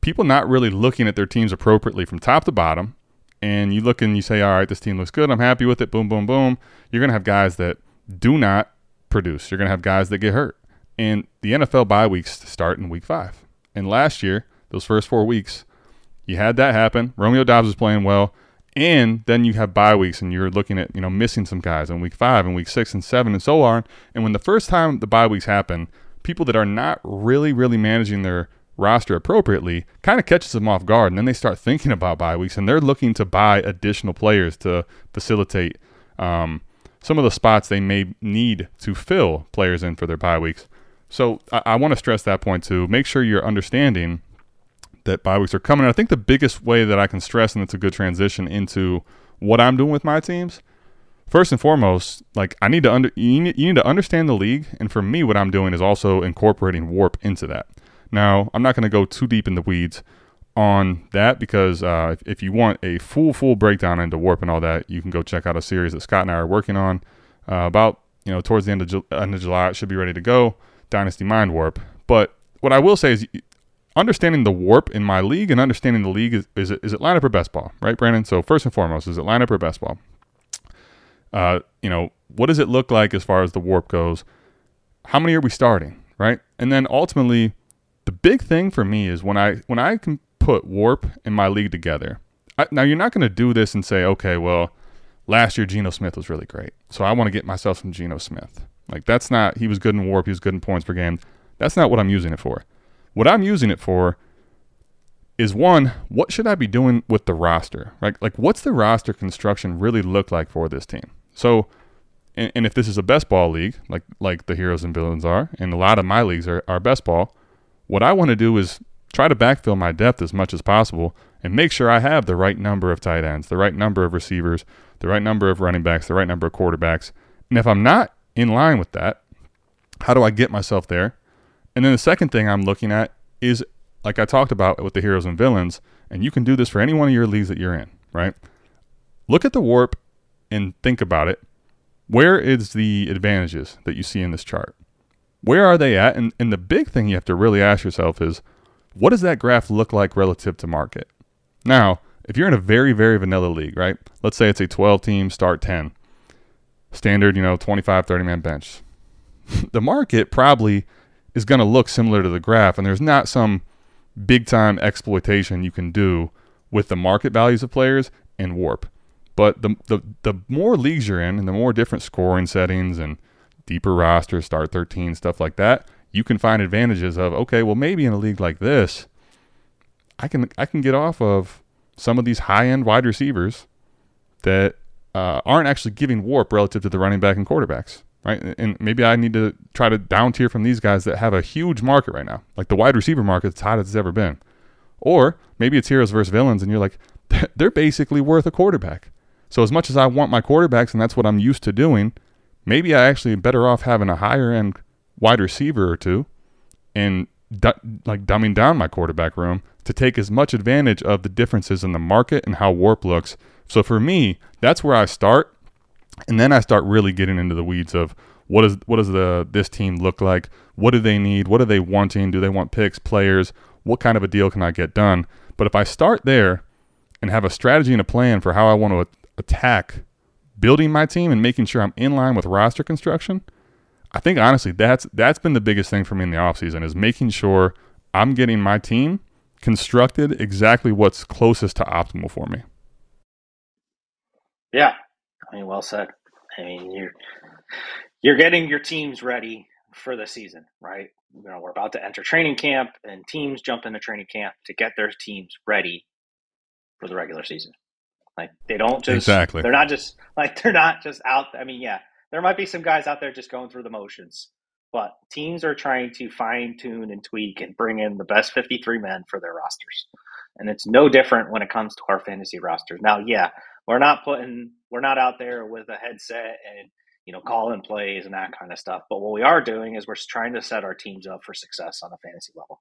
people not really looking at their teams appropriately from top to bottom. And you look and you say, all right, this team looks good. I'm happy with it. Boom, boom, boom. You're going to have guys that do not produce. You're going to have guys that get hurt. And the NFL bye weeks start in week five. And last year, those first four weeks, you had that happen. Romeo Doubs was playing well. And then you have bye weeks and you're looking at, you know, missing some guys in week five and week six and seven and so on. And when the first time the bye weeks happen, people that are not really, really managing their roster appropriately kind of catches them off guard. And then they start thinking about bye weeks and they're looking to buy additional players to facilitate um, some of the spots they may need to fill players in for their bye weeks. So I, I want to stress that point too. Make sure you're understanding that bye weeks are coming. I think the biggest way that I can stress, and it's a good transition into what I'm doing with my teams. First and foremost, like I need to under you need, you need to understand the league, and for me, what I'm doing is also incorporating WoRP into that. Now, I'm not going to go too deep in the weeds on that because uh, if, if you want a full full breakdown into WoRP and all that, you can go check out a series that Scott and I are working on uh, about you know towards the end of, Ju- end of July. It should be ready to go. Dynasty Mind Warp. But what I will say is understanding the WoRP in my league and understanding the league is, is it is it lineup or best ball, right, Brandon? So first and foremost, is it lineup or best ball? Uh, you know, what does it look like as far as the WoRP goes? How many are we starting, right? And then ultimately, the big thing for me is when I when I can put WoRP in my league together. I, now you're not going to do this and say, okay, well, last year Geno Smith was really great, so I want to get myself some Geno Smith. Like that's not he was good in WoRP, he was good in points per game. That's not what I'm using it for. What I'm using it for is one, what should I be doing with the roster? Right? Like what's the roster construction really look like for this team? So and, and if this is a best ball league, like like the heroes and villains are, and a lot of my leagues are, are best ball, what I want to do is try to backfill my depth as much as possible and make sure I have the right number of tight ends, the right number of receivers, the right number of running backs, the right number of quarterbacks. And if I'm not in line with that, how do I get myself there? And then the second thing I'm looking at is like I talked about with the heroes and villains, and you can do this for any one of your leagues that you're in, right? Look at the WoRP and think about it. Where is the advantages that you see in this chart? Where are they at? And, and the big thing you have to really ask yourself is what does that graph look like relative to market? Now, if you're in a very, very vanilla league, right? Let's say it's a 12 team start 10, standard, you know, 25, 30 man bench. the market probably is going to look similar to the graph, and there's not some big time exploitation you can do with the market values of players and WoRP. But the, the the more leagues you're in, and the more different scoring settings and deeper rosters, start 13, stuff like that, you can find advantages of okay, well maybe in a league like this, I can I can get off of some of these high end wide receivers that uh, aren't actually giving WoRP relative to the running back and quarterbacks, right? And maybe I need to try to down tier from these guys that have a huge market right now, like the wide receiver market, as hot as it's ever been. Or maybe it's heroes versus villains, and you're like, they're basically worth a quarterback. So as much as I want my quarterbacks, and that's what I'm used to doing, maybe I actually am better off having a higher end wide receiver or two, and du- like dumbing down my quarterback room to take as much advantage of the differences in the market and how WoRP looks. So for me, that's where I start, and then I start really getting into the weeds of what is what does the this team look like? What do they need? What are they wanting? Do they want picks, players? What kind of a deal can I get done? But if I start there and have a strategy and a plan for how I want to attack building my team and making sure I'm in line with roster construction, I think honestly that's that's been the biggest thing for me in the offseason is making sure I'm getting my team constructed exactly what's closest to optimal for me. Yeah, I mean, well said. I mean, you're you're getting your teams ready for the season, right? You know, we're about to enter training camp, and teams jump into training camp to get their teams ready for the regular season. Like they don't just exactly. They're not just like they're not just out. I mean, yeah, there might be some guys out there just going through the motions, but teams are trying to fine tune and tweak and bring in the best 53 men for their rosters. And it's no different when it comes to our fantasy rosters. Now, yeah, we're not putting, we're not out there with a headset and, you know, calling plays and that kind of stuff. But what we are doing is we're trying to set our teams up for success on a fantasy level.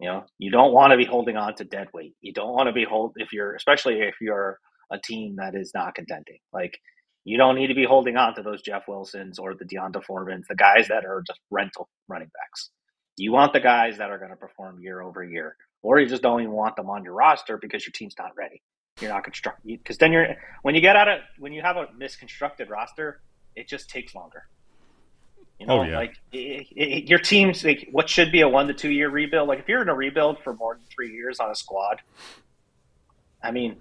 You know, you don't want to be holding on to dead weight. You don't want to be hold if you're, especially if you're a team that is not contending. Like you don't need to be holding on to those Jeff Wilsons or the D'Onta Foreman's, the guys that are just rental running backs. You want the guys that are going to perform year over year, or you just don't even want them on your roster because your team's not ready. You're not constructing because then you're when you get out of when you have a misconstructed roster, it just takes longer. You oh, know, oh, yeah. like it, it, your team's like what should be a one to two year rebuild. Like if you're in a rebuild for more than three years on a squad, I mean,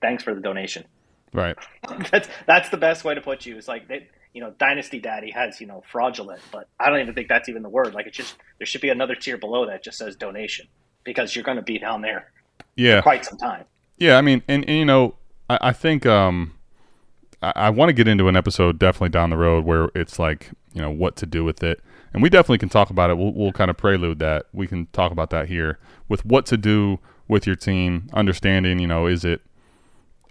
thanks for the donation. Right. that's that's the best way to put you. It's like they, you know, Dynasty Daddy has you know fraudulent, but I don't even think that's even the word. Like it just there should be another tier below that just says donation because you're going to be down there. Yeah. quite some time. Yeah, I mean, and, and you know, I, I think um, I, I want to get into an episode definitely down the road where it's like you know what to do with it, and we definitely can talk about it. We'll we'll kind of prelude that. We can talk about that here with what to do with your team, understanding you know is it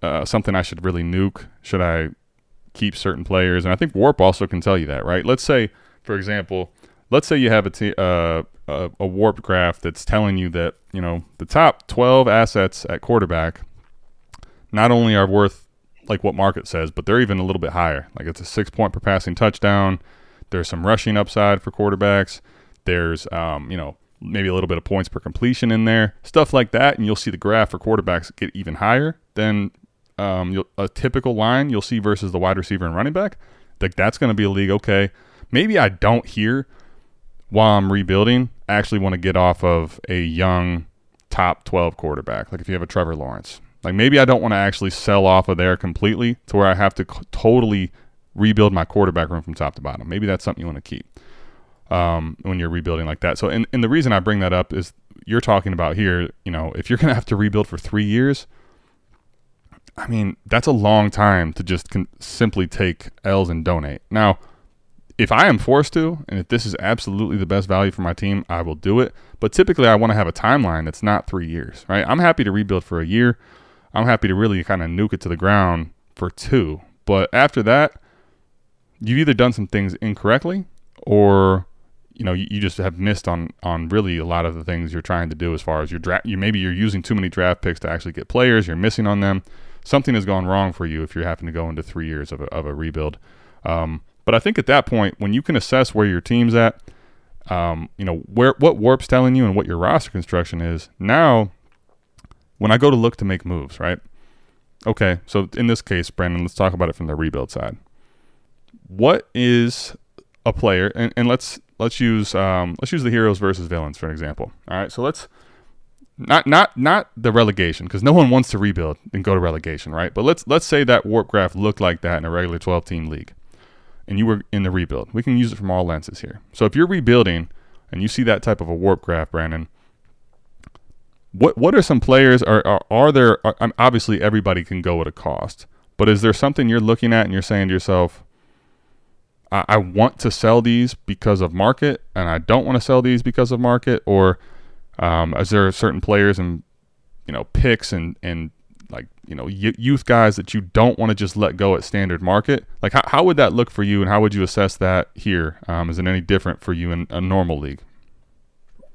uh, something I should really nuke? Should I keep certain players? And I think WoRP also can tell you that, right? Let's say, for example, let's say you have a, t- uh, a, a warped graph that's telling you that you know the top 12 assets at quarterback not only are worth like what market says, but they're even a little bit higher. Like it's a six point per passing touchdown. There's some rushing upside for quarterbacks. There's um, you know maybe a little bit of points per completion in there, stuff like that, and you'll see the graph for quarterbacks get even higher than um, a typical line you'll see versus the wide receiver and running back, like that's going to be a league. Okay, maybe I don't hear while I'm rebuilding. I Actually, want to get off of a young top 12 quarterback. Like if you have a Trevor Lawrence, like maybe I don't want to actually sell off of there completely to where I have to c- totally rebuild my quarterback room from top to bottom. Maybe that's something you want to keep um, when you're rebuilding like that. So, and, and the reason I bring that up is you're talking about here, you know, if you're going to have to rebuild for three years, I mean, that's a long time to just con- simply take L's and donate. Now, if I am forced to, and if this is absolutely the best value for my team, I will do it. But typically, I want to have a timeline that's not three years, right? I'm happy to rebuild for a year. I'm happy to really kind of nuke it to the ground for two. But after that, you've either done some things incorrectly or you know you, you, just have missed on on really a lot of the things you're trying to do as far as your draft you maybe you're using too many draft picks to actually get players you're missing on them something has gone wrong for you if you're having to go into three years of a, of a rebuild. Um, but I think at that point, when you can assess where your team's at, um, you know where what WoRP's telling you and what your roster construction is. Now, when I go to look to make moves, right? Okay, so in this case, Brandon, let's talk about it from the rebuild side. What is a player, and, and let's let's use um, let's use the heroes versus villains for an example. All right, so let's not not not the relegation because no one wants to rebuild and go to relegation, right? But let's let's say that WoRP graph looked like that in a regular 12 team league, and you were in the rebuild. We can use it from all lenses here. So if you're rebuilding and you see that type of a WoRP graph, Brandon, what what are some players are are, are there? Are, obviously, everybody can go at a cost, but is there something you're looking at and you're saying to yourself? I, I want to sell these because of market, and I don't want to sell these because of market, or um, is there certain players and you know picks and and like you know youth guys that you don't want to just let go at standard market? Like how how would that look for you, and how would you assess that here? Um, is it any different for you in a normal league?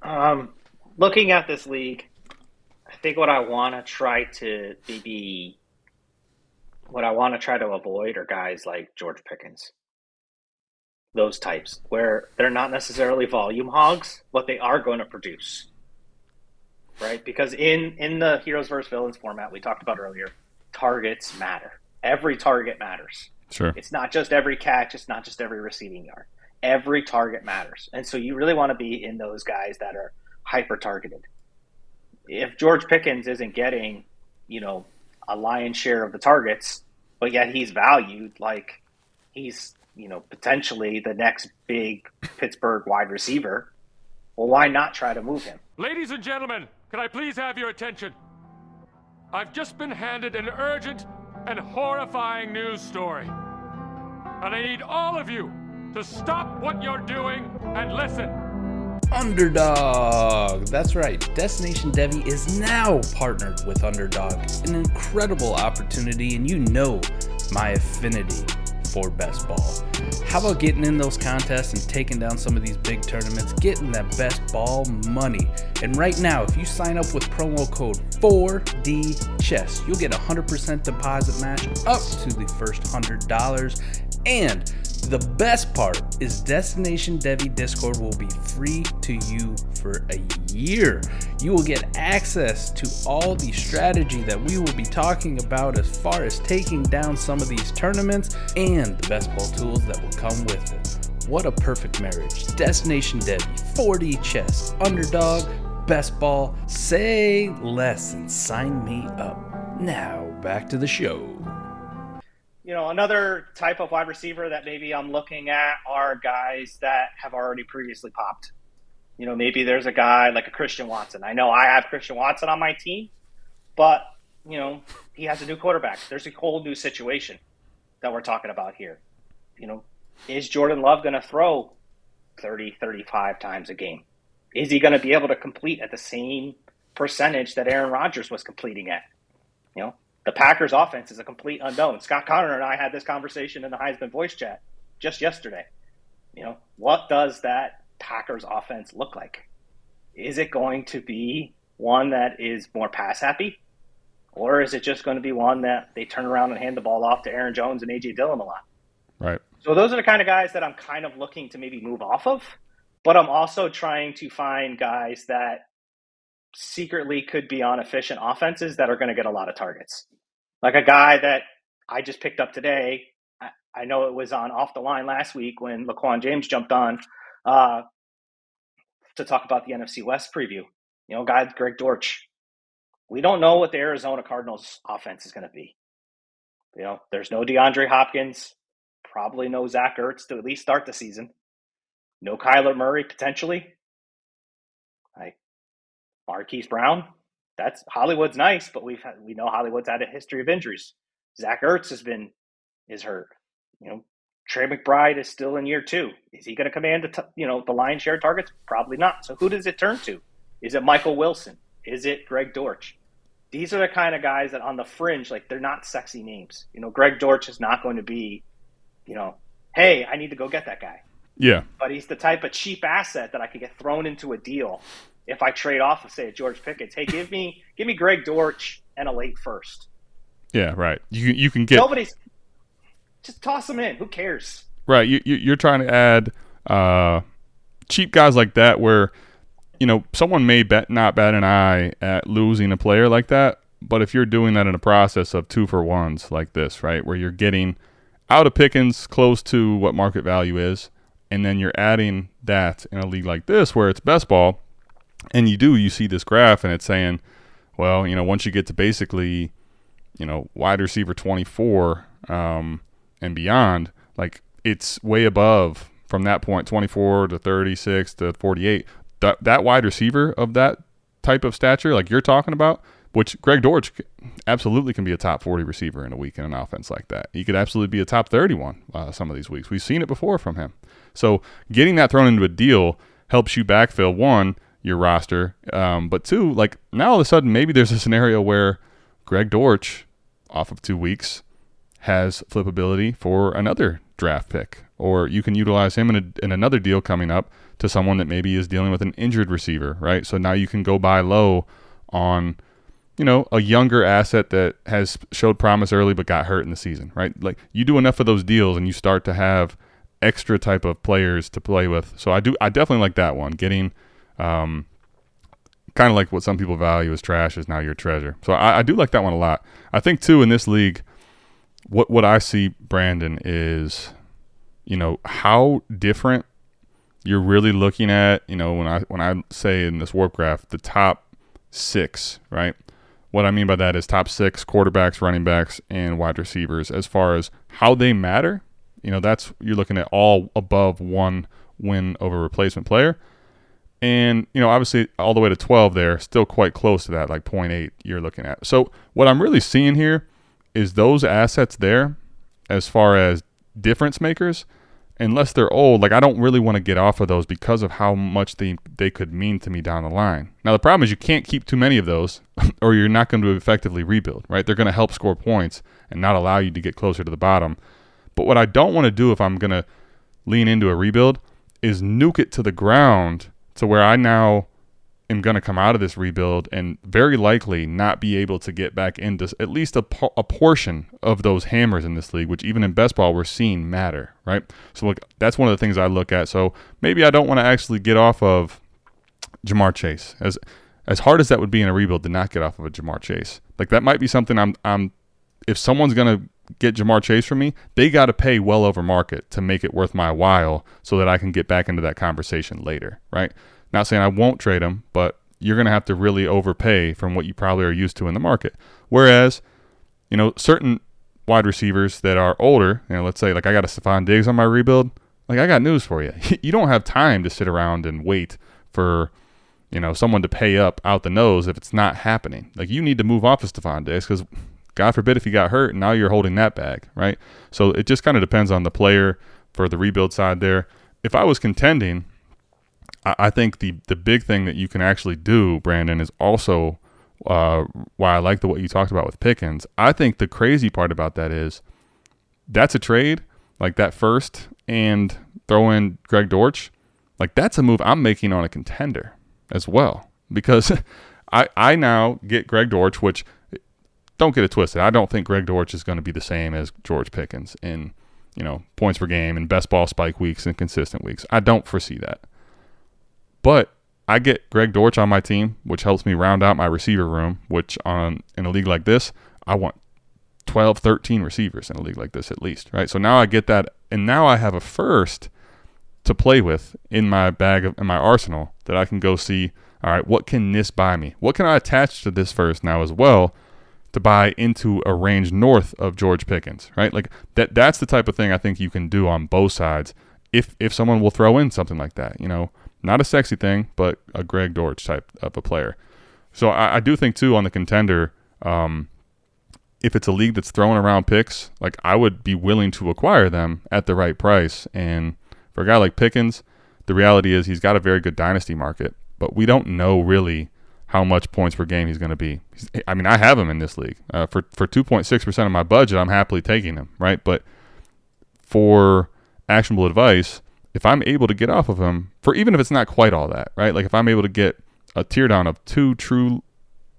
Um, looking at this league, I think what I want to try to be what I want to try to avoid are guys like George Pickens those types where they're not necessarily volume hogs, but they are going to produce right? Because in in the heroes versus villains format we talked about earlier, targets matter. Every target matters. Sure. It's not just every catch. It's not just every receiving yard. Every target matters, and so you really want to be in those guys that are hyper targeted. If George Pickens isn't getting, you know, a lion's share of the targets, but yet he's valued like he's, you know, potentially the next big Pittsburgh wide receiver, well, why not try to move him? Ladies and gentlemen, can I please have your attention? I've just been handed an urgent and horrifying news story. And I need all of you to stop what you're doing and listen. Underdog! That's right, Destination Devy is now partnered with Underdog. An incredible opportunity, and you know my affinity for best ball. How about getting in those contests and taking down some of these big tournaments, getting that best ball money? And right now, if you sign up with promo code 4DChess, you'll get a 100% deposit match up to the first $100. And the best part is Destination Devy Discord will be free to you for a year. You will get access to all the strategy that we will be talking about as far as taking down some of these tournaments and the best ball tools that will come with it. What a perfect marriage. Destination Devy, 4D chess, underdog, best ball, say less and sign me up. Now back to the show you know, another type of wide receiver that maybe I'm looking at are guys that have already previously popped. You know, maybe there's a guy like a Christian Watson. I know I have Christian Watson on my team, but, you know, he has a new quarterback. There's a whole new situation that we're talking about here. You know, is Jordan Love going to throw 30, 35 times a game? Is he going to be able to complete at the same percentage that Aaron Rodgers was completing at? You know, the Packers offense is a complete unknown. Scott Connor and I had this conversation in the Heisman voice chat just yesterday. You know, what does that Packers offense look like? Is it going to be one that is more pass happy? Or is it just going to be one that they turn around and hand the ball off to Aaron Jones and AJ Dillon a lot? Right. So those are the kind of guys that I'm kind of looking to maybe move off of. But I'm also trying to find guys that secretly could be on efficient offenses that are going to get a lot of targets. Like a guy that I just picked up today. I, I know it was on off the line last week when Laquan James jumped on uh, to talk about the NFC West preview. You know, guy Greg Dortch. We don't know what the Arizona Cardinals offense is going to be. You know, there's no DeAndre Hopkins, probably no Zach Ertz to at least start the season. No Kyler Murray potentially. Marquise Brown, that's Hollywood's nice, but we've had, we know Hollywood's had a history of injuries. Zach Ertz has been is hurt. You know, Trey McBride is still in year two. Is he going to command the t- you know the line share targets? Probably not. So who does it turn to? Is it Michael Wilson? Is it Greg Dortch? These are the kind of guys that on the fringe, like they're not sexy names. You know, Greg Dortch is not going to be, you know, hey, I need to go get that guy. Yeah. But he's the type of cheap asset that I could get thrown into a deal if I trade off of say a George Pickens. Hey, give me give me Greg Dortch and a late first. Yeah, right. You you can get nobody's just toss them in. Who cares? Right. You, you are trying to add uh, cheap guys like that where you know someone may bet not bat an eye at losing a player like that, but if you're doing that in a process of two for ones like this, right, where you're getting out of Pickens close to what market value is, and then you're adding that in a league like this where it's best ball, and you do you see this graph and it's saying, well, you know, once you get to basically, you know, wide receiver 24 um, and beyond, like it's way above from that point 24 to 36 to 48. That that wide receiver of that type of stature, like you're talking about, which Greg Dortch absolutely can be a top 40 receiver in a week in an offense like that. He could absolutely be a top 31 uh, some of these weeks. We've seen it before from him. So getting that thrown into a deal helps you backfill one your roster, um, but two, like now all of a sudden maybe there's a scenario where Greg Dortch off of two weeks has flippability for another draft pick, or you can utilize him in, a, in another deal coming up to someone that maybe is dealing with an injured receiver, right? So now you can go buy low on you know, a younger asset that has showed promise early but got hurt in the season, right? Like you do enough of those deals and you start to have extra type of players to play with. So I do I definitely like that one. Getting um, kind of like what some people value as trash is now your treasure. So I, I do like that one a lot. I think too in this league, what what I see Brandon is, you know, how different you're really looking at. You know, when I when I say in this WoRP graph the top six, right? What I mean by that is top six quarterbacks, running backs, and wide receivers as far as how they matter. You know, that's you're looking at all above one win over replacement player. And, you know, obviously all the way to 12 there, still quite close to that, like 0.8 you're looking at. So what I'm really seeing here is those assets there as far as difference makers – unless they're old, like I don't really want to get off of those because of how much they they could mean to me down the line. Now the problem is you can't keep too many of those, or you're not going to effectively rebuild. Right? They're going to help score points and not allow you to get closer to the bottom. But what I don't want to do if I'm going to lean into a rebuild is nuke it to the ground to where I now am going to come out of this rebuild and very likely not be able to get back into at least a, po- a portion of those hammers in this league, which even in best ball we're seeing matter, right? So look, that's one of the things I look at. So maybe I don't want to actually get off of Ja'Marr Chase as as hard as that would be in a rebuild to not get off of a Ja'Marr Chase. Like that might be something I'm I'm if someone's gonna get Ja'Marr Chase from me, they got to pay well over market to make it worth my while so that I can get back into that conversation later, right? Not saying I won't trade him, but you're going to have to really overpay from what you probably are used to in the market. Whereas, you know, certain wide receivers that are older, you know, let's say like I got a Stefon Diggs on my rebuild, like I got news for you. you don't have time to sit around and wait for, you know, someone to pay up out the nose if it's not happening. Like you need to move off of Stefon Diggs because God forbid if he got hurt now you're holding that bag, right? So it just kind of depends on the player for the rebuild side there. If I was contending, I think the the big thing that you can actually do, Brandon, is also uh, why I like the what you talked about with Pickens. I think the crazy part about that is that's a trade like that first and throw in Greg Dortch. Like that's a move I'm making on a contender as well because I I now get Greg Dortch, which don't get it twisted. I don't think Greg Dortch is going to be the same as George Pickens in you know points per game and best ball spike weeks and consistent weeks. I don't foresee that. But I get Greg Dortch on my team, which helps me round out my receiver room, which on in a league like this, I want 12, 13 receivers in a league like this at least, right? So now I get that and now I have a first to play with in my bag of in my arsenal that I can go see, all right, what can this buy me? What can I attach to this first now as well to buy into a range north of George Pickens, right? Like that that's the type of thing I think you can do on both sides if if someone will throw in something like that, you know. Not a sexy thing, but a Greg Dortch type of a player. So I, I do think too on the contender, um, if it's a league that's throwing around picks, like I would be willing to acquire them at the right price. And for a guy like Pickens, the reality is he's got a very good dynasty market, but we don't know really how much points per game he's going to be. He's, I mean, I have him in this league uh, for for 2.6 percent of my budget. I'm happily taking him, right? But for actionable advice, if I'm able to get off of him for even if it's not quite all that, right? Like if I'm able to get a tear down of two true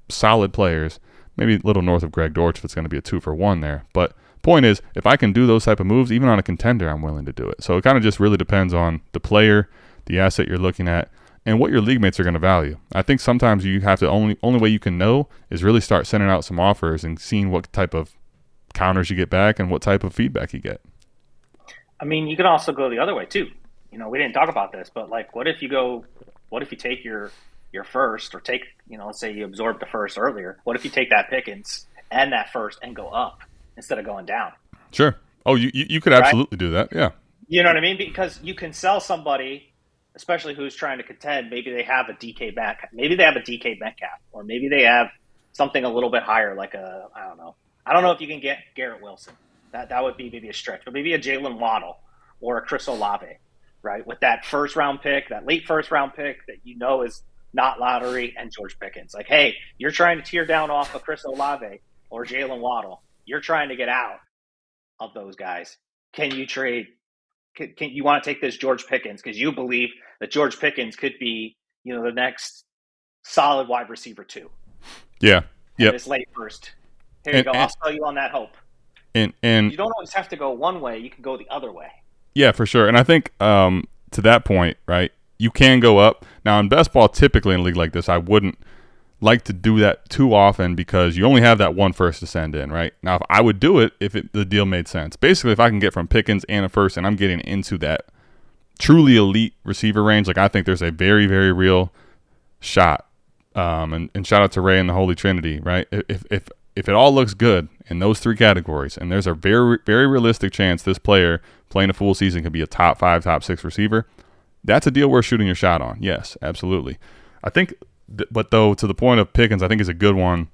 solid players, maybe a little north of Greg Dortch if it's going to be a two for one there. But point is, if I can do those type of moves, even on a contender, I'm willing to do it. So it kind of just really depends on the player, the asset you're looking at, and what your league mates are going to value. I think sometimes you have to only only way you can know is really start sending out some offers and seeing what type of counters you get back and what type of feedback you get. I mean, you can also go the other way too you know, we didn't talk about this, but like, what if you go? What if you take your your first, or take, you know, let's say you absorbed the first earlier. What if you take that Pickens and that first and go up instead of going down? Sure. Oh, you you could absolutely right? do that. Yeah. You know what I mean? Because you can sell somebody, especially who's trying to contend. Maybe they have a DK back. Maybe they have a DK Metcalf, or maybe they have something a little bit higher, like a I don't know. I don't know if you can get Garrett Wilson. That that would be maybe a stretch, but maybe a Jalen Waddle or a Chris Olave, right? With that first round pick, that late first round pick that you know is not lottery, and George Pickens. Like, hey, you're trying to tear down off of Chris Olave or Jalen Waddle. You're trying to get out of those guys. Can you trade? Can, can you want to take this George Pickens because you believe that George Pickens could be, you know, the next solid wide receiver too? Yeah. Yeah. This late first. Here and, you go. And, I'll sell you on that hope. And and you don't always have to go one way. You can go the other way. Yeah, for sure. And I think um, to that point, right? you can go up. Now in best ball, typically in a league like this, I wouldn't like to do that too often because you only have that one first to send in, right? Now if I would do it if it, the deal made sense. Basically, if I can get from Pickens and a first, and I'm getting into that truly elite receiver range, like I think there's a very very real shot. Um, and, and shout out to Ray and the Holy Trinity, right? If if if it all looks good in those three categories, and there's a very very realistic chance this player playing a full season could be a top five, top six receiver, that's a deal worth shooting your shot on. Yes, absolutely. I think, but though to the point of Pickens, I think is a good one.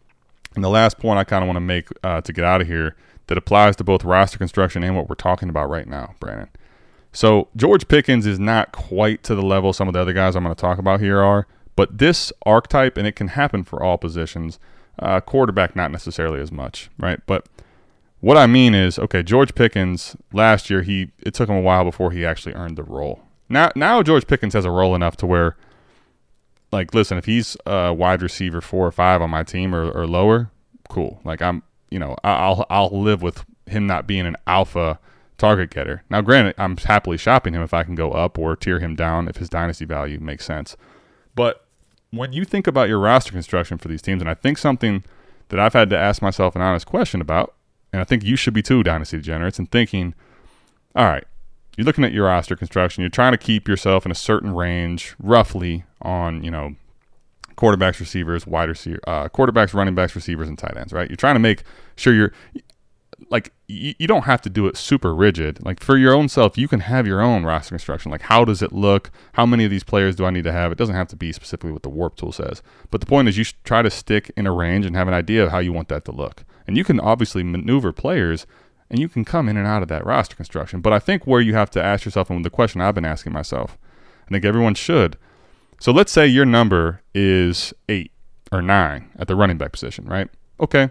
And the last point I kind of want to make uh, to get out of here that applies to both roster construction and what we're talking about right now, Brandon. So George Pickens is not quite to the level some of the other guys I'm going to talk about here are, but this archetype, and it can happen for all positions. Uh, quarterback, not necessarily as much, right? But what I mean is, okay, George Pickens last year, he it took him a while before he actually earned the role, now, now George Pickens has a role enough to where, like, listen, if he's a wide receiver four or five on my team or, or lower, cool. Like, I'm, you know, I'll I'll live with him not being an alpha target getter. Now, granted, I'm happily shopping him if I can go up or tear him down if his dynasty value makes sense. But when you think about your roster construction for these teams, and I think something that I've had to ask myself an honest question about, and I think you should be too, dynasty degenerates, and thinking, all right, you're looking at your roster construction. You're trying to keep yourself in a certain range, roughly on you know quarterbacks, receivers, wide receiver, uh, quarterbacks, running backs, receivers, and tight ends. Right? You're trying to make sure you're like you, you don't have to do it super rigid. Like for your own self, you can have your own roster construction. Like how does it look? How many of these players do I need to have? It doesn't have to be specifically what the WoRP tool says. But the point is, you should try to stick in a range and have an idea of how you want that to look. And you can obviously maneuver players and you can come in and out of that roster construction. But I think where you have to ask yourself, and the question I've been asking myself, I think everyone should. So let's say your number is eight or nine at the running back position, right? Okay.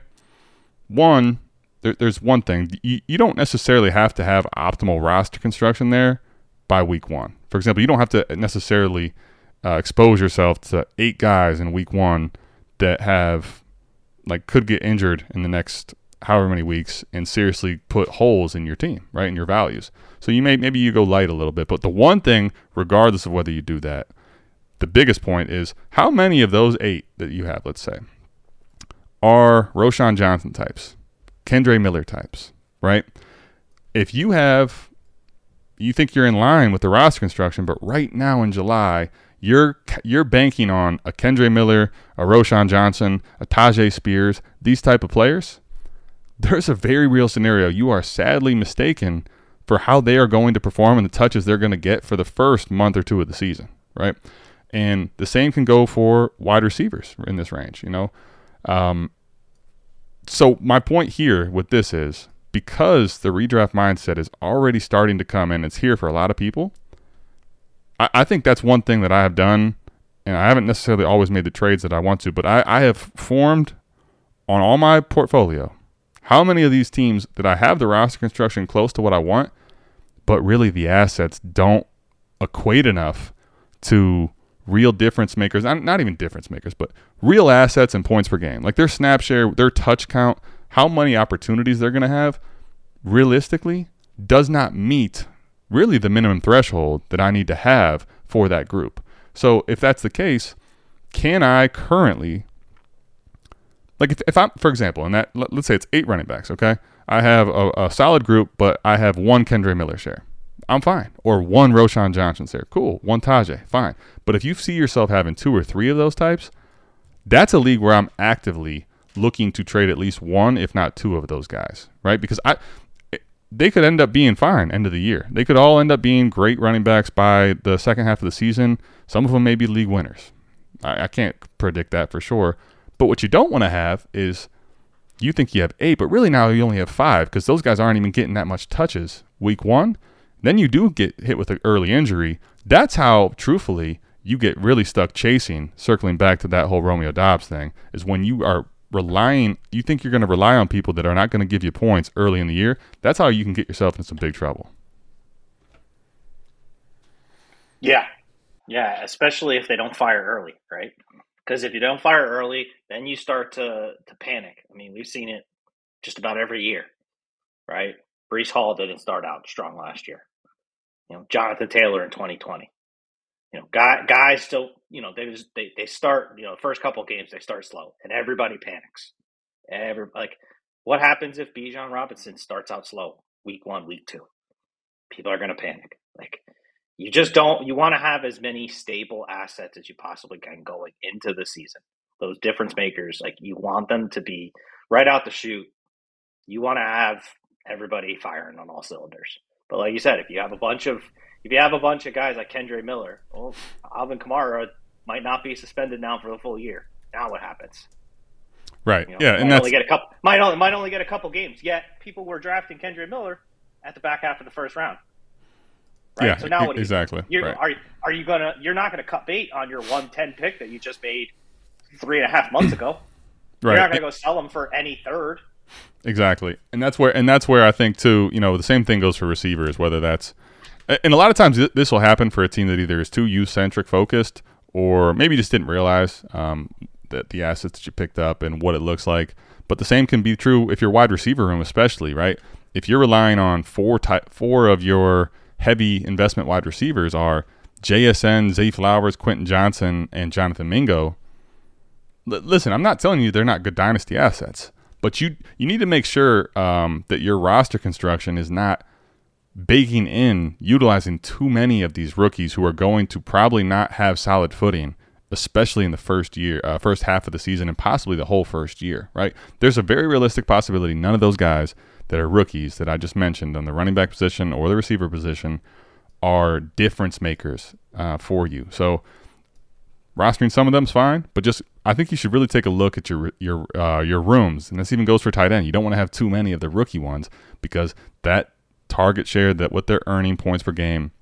One, there, there's one thing. You, you don't necessarily have to have optimal roster construction there by week one. For example, you don't have to necessarily uh, expose yourself to eight guys in week one that have, like, could get injured in the next however many weeks and seriously put holes in your team, right, in your values. So you may maybe you go light a little bit, but the one thing, regardless of whether you do that, the biggest point is how many of those eight that you have, let's say, are Roschon Johnson types, Kendre Miller types, right? If you have, you think you're in line with the roster construction, but right now in July, you're you're banking on a Kendre Miller, a Roschon Johnson, a Tyjae Spears, these type of players there's a very real scenario. You are sadly mistaken for how they are going to perform and the touches they're going to get for the first month or two of the season, right? And the same can go for wide receivers in this range, you know. Um, so my point here with this is because the redraft mindset is already starting to come in, it's here for a lot of people. I, I think that's one thing that I have done, and I haven't necessarily always made the trades that I want to, but I, I have formed on all my portfolio how many of these teams that I have the roster construction close to what I want, but really the assets don't equate enough to real difference makers, not even difference makers, but real assets and points per game. Like their snap share, their touch count, how many opportunities they're going to have, realistically, does not meet really the minimum threshold that I need to have for that group. So if that's the case, can I currently like if, if I'm, for example, in that, let, us say it's eight running backs, okay? I have a, a, solid group, but I have one Kendre Miller share. I'm fine. Or one Roschon Johnson share. Cool. One Tyjae. Fine. But if you see yourself having two or three of those types, that's a league where I'm actively looking to trade at least one, if not two of those guys, right? Because I they could end up being fine end of the year. They could all end up being great running backs by the second half of the season. Some of them may be league winners. I, I can't predict that for sure. But what you don't want to have is you think you have eight, but really now you only have five because those guys aren't even getting that much touches week one. Then you do get hit with an early injury. That's how, truthfully, you get really stuck chasing, circling back to that whole Romeo Doubs thing, is when you are relying, you think you're going to rely on people that are not going to give you points early in the year, that's how you can get yourself in some big trouble. Yeah. Yeah, especially if they don't fire early, right? Because if you don't fire early, then you start to to panic. I mean, we've seen it just about every year, right? Breece Hall didn't start out strong last year. You know, Jonathan Taylor in 2020 you know, guy, guys still, you know, they just they, they start, you know, first couple games they start slow and everybody panics. Every like, what happens if Bijan Robinson starts out slow week one, week two? People are going to panic. Like, you just don't. You want to have as many stable assets as you possibly can going into the season. Those difference makers, like you want them to be right out the chute. You want to have everybody firing on all cylinders. But like you said, if you have a bunch of if you have a bunch of guys like Kendre Miller, well, Alvin Kamara might not be suspended now for the full year. Now what happens? Right. You know, yeah, and that's only get a couple. Might only might only get a couple games. Yet people were drafting Kendre Miller at the back half of the first round. Right. Yeah, So now what? you exactly. You're, Right. Are are you gonna? You're not gonna cut bait on your one ten pick that you just made three and a half months ago. right. You're not gonna go sell them for any third. Exactly, and that's where and that's where I think too. You know, the same thing goes for receivers. Whether that's and a lot of times th- this will happen for a team that either is too youth centric focused or maybe just didn't realize um, that the assets that you picked up and what it looks like. But the same can be true if you're wide receiver room, especially right. If you're relying on four type four of your heavy investment wide receivers are JSN, Zay Flowers, Quentin Johnston, and Jonathan Mingo. L- listen, I'm not telling you they're not good dynasty assets, but you you need to make sure um, that your roster construction is not baking in utilizing too many of these rookies who are going to probably not have solid footing, especially in the first year, uh, first half of the season, and possibly the whole first year. Right? There's a very realistic possibility none of those guys that are rookies that I just mentioned on the running back position or the receiver position are difference makers uh, for you. So rostering some of them is fine, but just I think you should really take a look at your your uh, your rooms, and this even goes for tight end. You don't want to have too many of the rookie ones because that target share that what they're earning points per game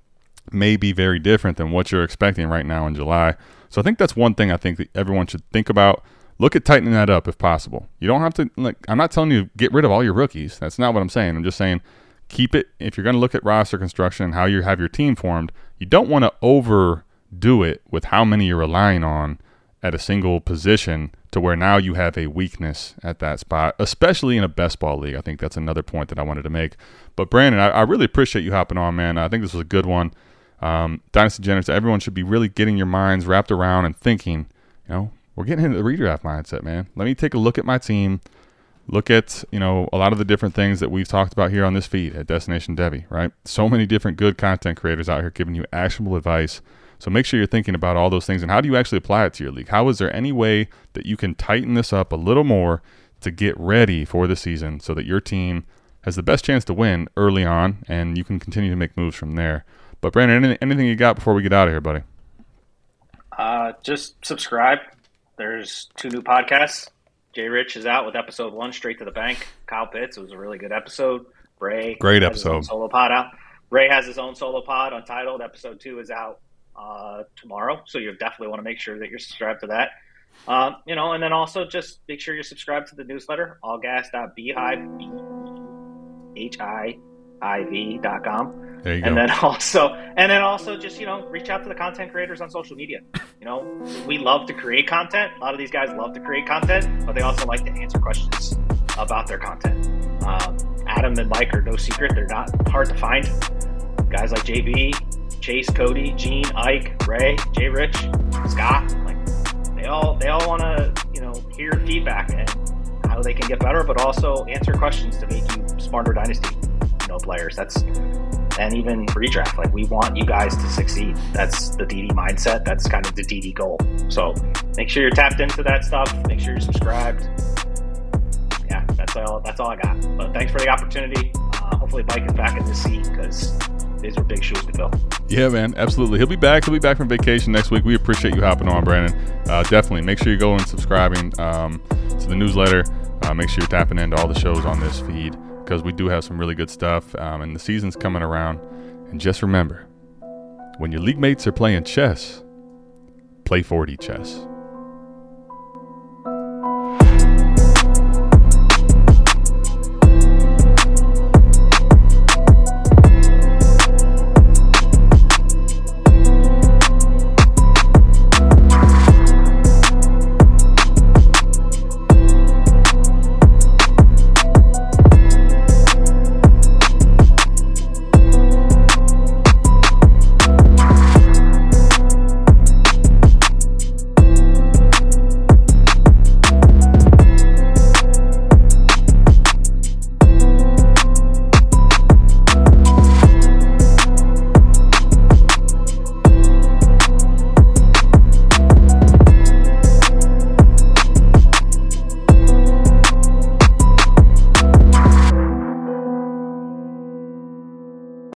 may be very different than what you're expecting right now in July. So I think that's one thing I think that everyone should think about. Look at tightening that up if possible. You don't have to like I'm not telling you to get rid of all your rookies. That's not what I'm saying. I'm just saying keep it if you're going to look at roster construction and how you have your team formed, you don't want to overdo it with how many you're relying on at a single position to where now you have a weakness at that spot, especially in a best ball league. I think that's another point that I wanted to make. But Brandon, I, I really appreciate you hopping on, man. I think this was a good one. Um, Dynasty Generous, everyone should be really getting your minds wrapped around and thinking, you know, we're getting into the redraft mindset, man. Let me take a look at my team, look at, you know, a lot of the different things that we've talked about here on this feed at Destination Devy, right? So many different good content creators out here giving you actionable advice. So make sure you're thinking about all those things and how do you actually apply it to your league? How is there any way that you can tighten this up a little more to get ready for the season so that your team has the best chance to win early on and you can continue to make moves from there? But Brandon, anything you got before we get out of here, buddy? Uh, just subscribe. There's two new podcasts. Jay Rich is out with episode one, Straight to the Bank. Kyle Pitts, it was a really good episode. Ray, Great has his own episode. solo pod out. Ray has his own solo pod untitled. Episode two is out uh, tomorrow, so you definitely want to make sure that you're subscribed to that. Um, you know, and then also just make sure you're subscribed to the newsletter, allgas.beehiiv, B H I I V. There you go. And then also, and then also, just you know, reach out to the content creators on social media. You know, we love to create content. A lot of these guys love to create content, but they also like to answer questions about their content. Um, Adam and Mike are no secret; they're not hard to find. Guys like JB, Chase, Cody, Gene, Ike, Ray, Jay Rich, Scott, like they all they all want to you know hear feedback and how they can get better, but also answer questions to make you smarter dynasty you know players. That's and even redraft. Like we want you guys to succeed. That's the DD mindset. That's kind of the DD goal. So make sure you're tapped into that stuff. Make sure you're subscribed. Yeah, that's all. That's all I got. But thanks for the opportunity. Uh, hopefully, Mike is back in the seat because these are big shoes to fill. Yeah, man, absolutely. He'll be back. He'll be back from vacation next week. We appreciate you hopping on, Brandon. Uh, definitely make sure you go and subscribing um, to the newsletter. Uh, make sure you're tapping into all the shows on this feed because we do have some really good stuff, um, and the season's coming around. And just remember, when your league mates are playing chess, play 4D chess.